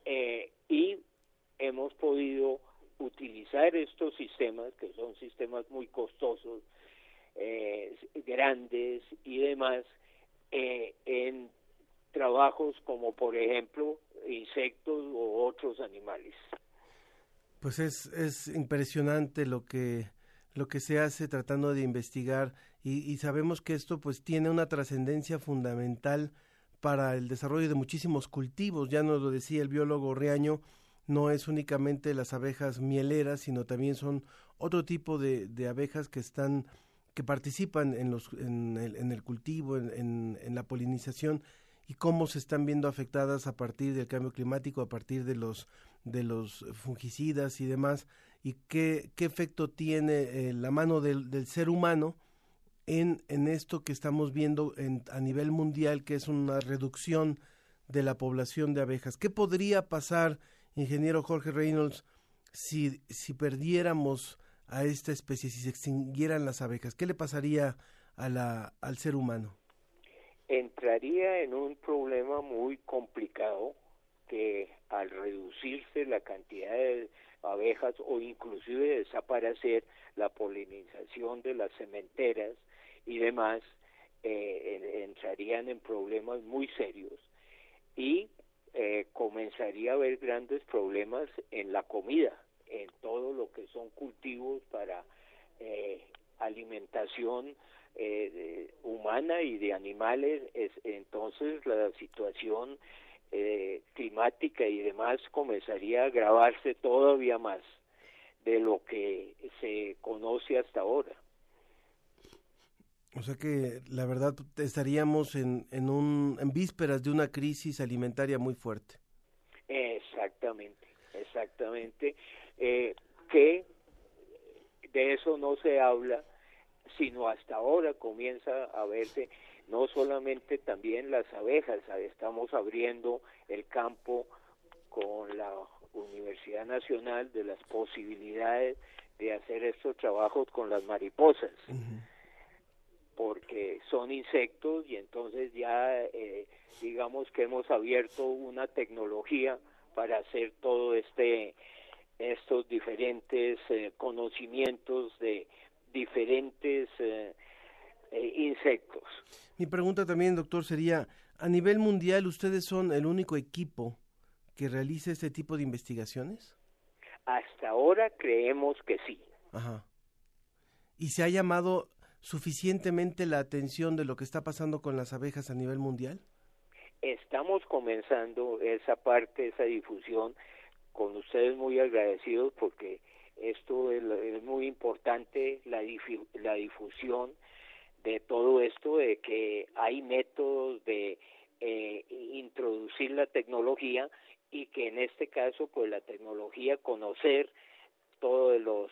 Speaker 27: eh, y hemos podido utilizar estos sistemas, que son sistemas muy costosos, grandes y demás, en trabajos como, por ejemplo, insectos u otros animales.
Speaker 8: Pues es, es impresionante lo que lo que se hace tratando de investigar y, sabemos que esto pues tiene una trascendencia fundamental para el desarrollo de muchísimos cultivos. Ya nos lo decía el biólogo Riaño, no es únicamente las abejas mieleras, sino también son otro tipo de, abejas que están que participan en los en el, en el cultivo, en, en la polinización y cómo se están viendo afectadas a partir del cambio climático, a partir de los de los fungicidas y demás, y qué, qué efecto tiene eh, la mano del, del, ser humano en, en esto que estamos viendo en, a nivel mundial, que es una reducción de la población de abejas. ¿Qué podría pasar, ingeniero Jorge Reynolds, si, si perdiéramos a esta especie, si se extinguieran las abejas? ¿Qué le pasaría a la, al ser humano?
Speaker 27: entraría en un problema muy complicado que al reducirse la cantidad de abejas o inclusive desaparecer la polinización de las cementeras y demás, eh, entrarían en problemas muy serios y eh, comenzaría a haber grandes problemas en la comida, en todo lo que son cultivos para eh, alimentación eh, humana y de animales, es, entonces la situación eh, climática y demás comenzaría a agravarse todavía más de lo que se conoce hasta ahora.
Speaker 8: O sea que la verdad estaríamos en, en, un, en vísperas de una crisis alimentaria muy fuerte.
Speaker 27: Exactamente, exactamente. Eh, que de eso no se habla sino hasta ahora comienza a verse no solamente también las abejas, estamos abriendo el campo con la Universidad Nacional de las posibilidades de hacer estos trabajos con las mariposas, porque son insectos y entonces ya eh, digamos que hemos abierto una tecnología para hacer todo este estos diferentes eh, conocimientos de diferentes eh, insectos.
Speaker 8: Mi pregunta también, doctor, sería, a nivel mundial, ¿ustedes son el único equipo que realice este tipo de investigaciones?
Speaker 27: Hasta ahora creemos que sí.
Speaker 8: Ajá. ¿Y se ha llamado suficientemente la atención de lo que está pasando con las abejas a nivel mundial?
Speaker 27: Estamos comenzando esa parte, esa difusión, con ustedes muy agradecidos porque esto es, muy importante, la, la difusión de todo esto, de que hay métodos de eh, introducir la tecnología y que en este caso, pues la tecnología, conocer todos los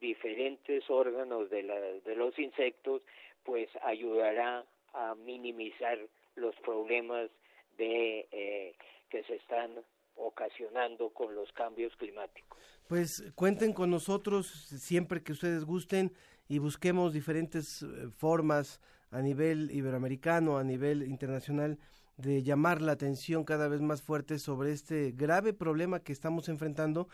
Speaker 27: diferentes órganos de, la, de los insectos, pues ayudará a minimizar los problemas de eh, que se están ocasionando con los cambios climáticos.
Speaker 8: Pues cuenten con nosotros siempre que ustedes gusten y busquemos diferentes eh, formas a nivel iberoamericano, a nivel internacional, de llamar la atención cada vez más fuerte sobre este grave problema que estamos enfrentando,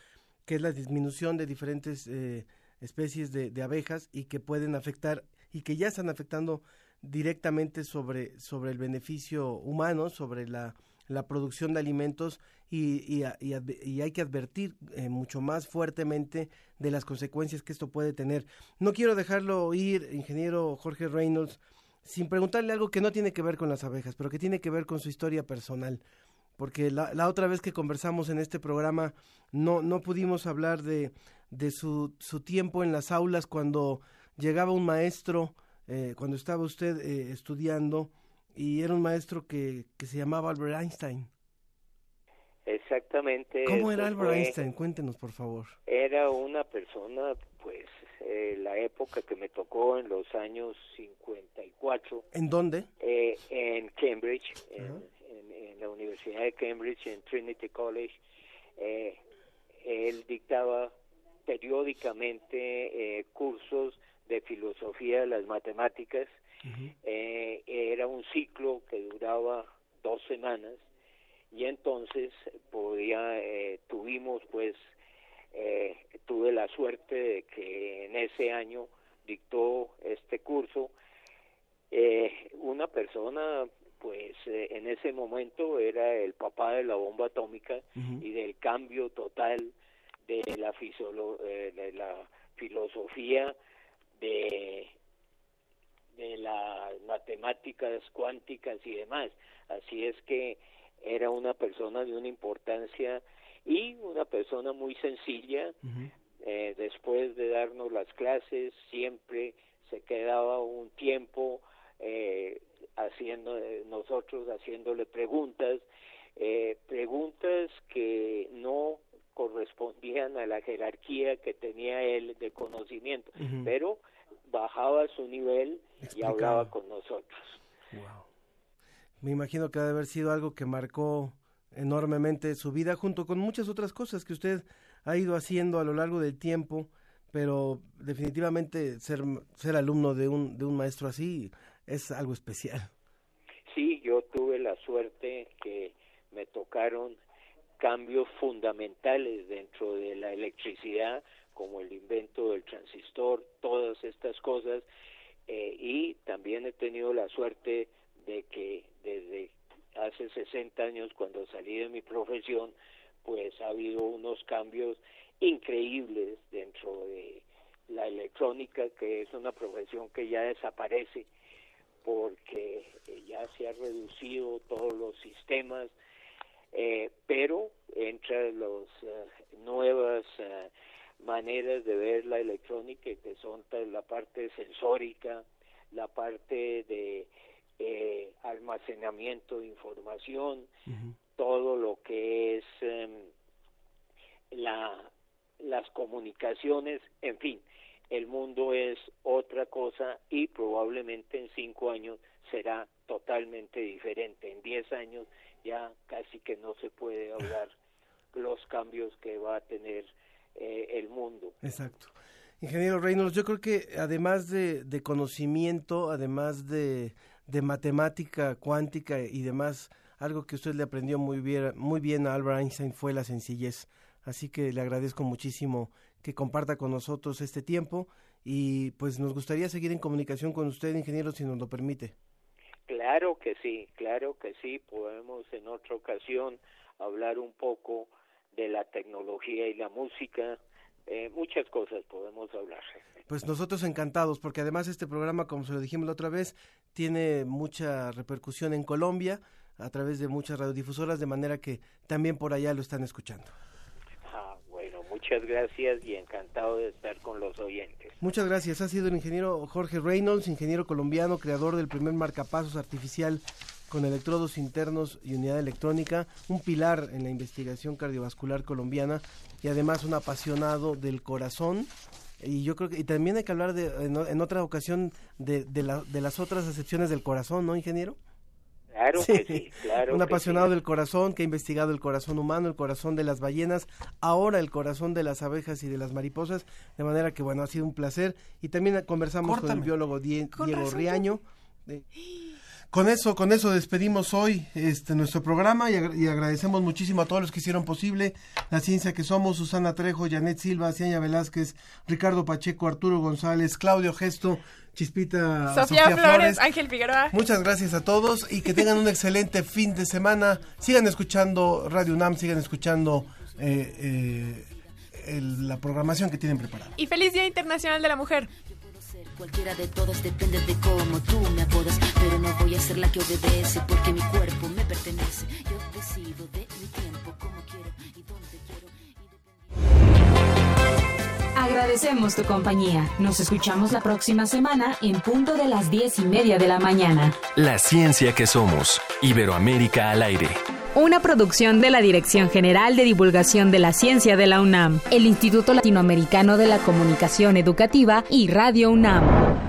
Speaker 8: que es la disminución de diferentes eh, especies de, de, abejas y que pueden afectar y que ya están afectando directamente sobre, sobre el beneficio humano, sobre la, la producción de alimentos y, y, y, hay que advertir eh, mucho más fuertemente de las consecuencias que esto puede tener. No quiero dejarlo ir, ingeniero Jorge Reynolds, sin preguntarle algo que no tiene que ver con las abejas, pero que tiene que ver con su historia personal. Porque la, la otra vez que conversamos en este programa no, no pudimos hablar de, de su, su tiempo en las aulas cuando llegaba un maestro, eh, cuando estaba usted eh, estudiando, y era un maestro que, que se llamaba Albert Einstein.
Speaker 27: Exactamente.
Speaker 8: ¿Cómo era Albert Einstein? Cuéntenos, por favor.
Speaker 27: Era una persona, pues, eh, la época que me tocó en los años 54.
Speaker 8: ¿En dónde?
Speaker 27: Eh, en Cambridge, en, en, en, la Universidad de Cambridge, en Trinity College. Él dictaba periódicamente eh, cursos de filosofía de las matemáticas. Uh -huh. eh, era un ciclo que duraba dos semanas y entonces podía eh, tuvimos pues eh, tuve la suerte de que en ese año dictó este curso eh, una persona pues en ese momento era el papá de la bomba atómica uh -huh. y del cambio total de la, de la filosofía de de las matemáticas cuánticas y demás. Así es que era una persona de una importancia y una persona muy sencilla. Uh -huh. eh, después de darnos las clases, siempre se quedaba un tiempo eh, haciendo nosotros haciéndole preguntas, eh, preguntas que no correspondían a la jerarquía que tenía él de conocimiento, uh -huh. pero bajaba su nivel y hablaba con nosotros.
Speaker 8: Wow. Me imagino que ha de haber sido algo que marcó enormemente su vida junto con muchas otras cosas que usted ha ido haciendo a lo largo del tiempo, pero definitivamente ser ser alumno de un de un maestro así es algo especial.
Speaker 27: Sí, yo tuve la suerte que me tocaron cambios fundamentales dentro de la electricidad como el invento del transistor, todas estas cosas, eh, y también he tenido la suerte de que desde hace 60 años, cuando salí de mi profesión, pues ha habido unos cambios increíbles dentro de la electrónica, que es una profesión que ya desaparece porque ya se ha reducido todos los sistemas, eh, pero entre las uh, nuevas uh, maneras de ver la electrónica que son la parte sensórica, la parte de eh, almacenamiento de información, uh -huh. todo lo que es um, la, las comunicaciones, en fin, el mundo es otra cosa y probablemente en cinco años será totalmente diferente. En diez años ya casi que no se puede (laughs) hablar los cambios que va a tener eh, el mundo.
Speaker 8: Exacto. Ingeniero Reynolds, yo creo que además de, de conocimiento, además de, de, matemática cuántica y demás, algo que usted le aprendió muy bien, muy bien a Albert Einstein fue la sencillez. Así que le agradezco muchísimo que comparta con nosotros este tiempo y pues nos gustaría seguir en comunicación con usted, ingeniero, si nos lo permite.
Speaker 27: Claro que sí, claro que sí, podemos en otra ocasión hablar un poco de la tecnología y la música, eh, muchas cosas podemos hablar.
Speaker 8: Pues nosotros encantados, porque además este programa, como se lo dijimos la otra vez, tiene mucha repercusión en Colombia a través de muchas radiodifusoras, de manera que también por allá lo están escuchando.
Speaker 27: Muchas gracias y encantado de estar con los oyentes.
Speaker 8: Muchas gracias. Ha sido el ingeniero Jorge Reynolds, ingeniero colombiano, creador del primer marcapasos artificial con electrodos internos y unidad electrónica, un pilar en la investigación cardiovascular colombiana y además un apasionado del corazón. Y yo creo que y también hay que hablar de, en, en otra ocasión de, de, la, de las otras acepciones del corazón, ¿no, ingeniero?
Speaker 27: Claro que sí, claro.
Speaker 8: Un
Speaker 27: que
Speaker 8: apasionado
Speaker 27: sí.
Speaker 8: del corazón que ha investigado el corazón humano, el corazón de las ballenas, ahora el corazón de las abejas y de las mariposas. De manera que, bueno, ha sido un placer. Y también conversamos con el biólogo Die-
Speaker 28: Con
Speaker 8: Diego
Speaker 28: razón,
Speaker 8: Riaño. Con eso, con eso despedimos hoy este nuestro programa y, agra- y agradecemos muchísimo a todos los que hicieron posible la ciencia que somos, Susana Trejo, Janet Silva, Ciaña Velázquez, Ricardo Pacheco, Arturo González, Claudio Gesto, Chispita
Speaker 9: Sofía, Flores, Ángel Figueroa.
Speaker 8: Muchas gracias a todos y que tengan un excelente fin de semana. Sigan escuchando Radio UNAM, sigan escuchando eh, eh, el- la programación que tienen preparada.
Speaker 9: Y feliz Día Internacional de la Mujer.
Speaker 29: Cualquiera de todos depende de cómo tú me apodas, pero no voy a ser la que obedece porque mi cuerpo me pertenece. Yo decido de mi tiempo como quiero y dónde quiero.
Speaker 5: Agradecemos tu compañía. Nos escuchamos la próxima semana en punto de las diez y media de la mañana.
Speaker 6: La ciencia que somos. Iberoamérica al aire.
Speaker 5: Una producción de la Dirección General de Divulgación de la Ciencia de la UNAM, el Instituto Latinoamericano de la Comunicación Educativa y Radio UNAM.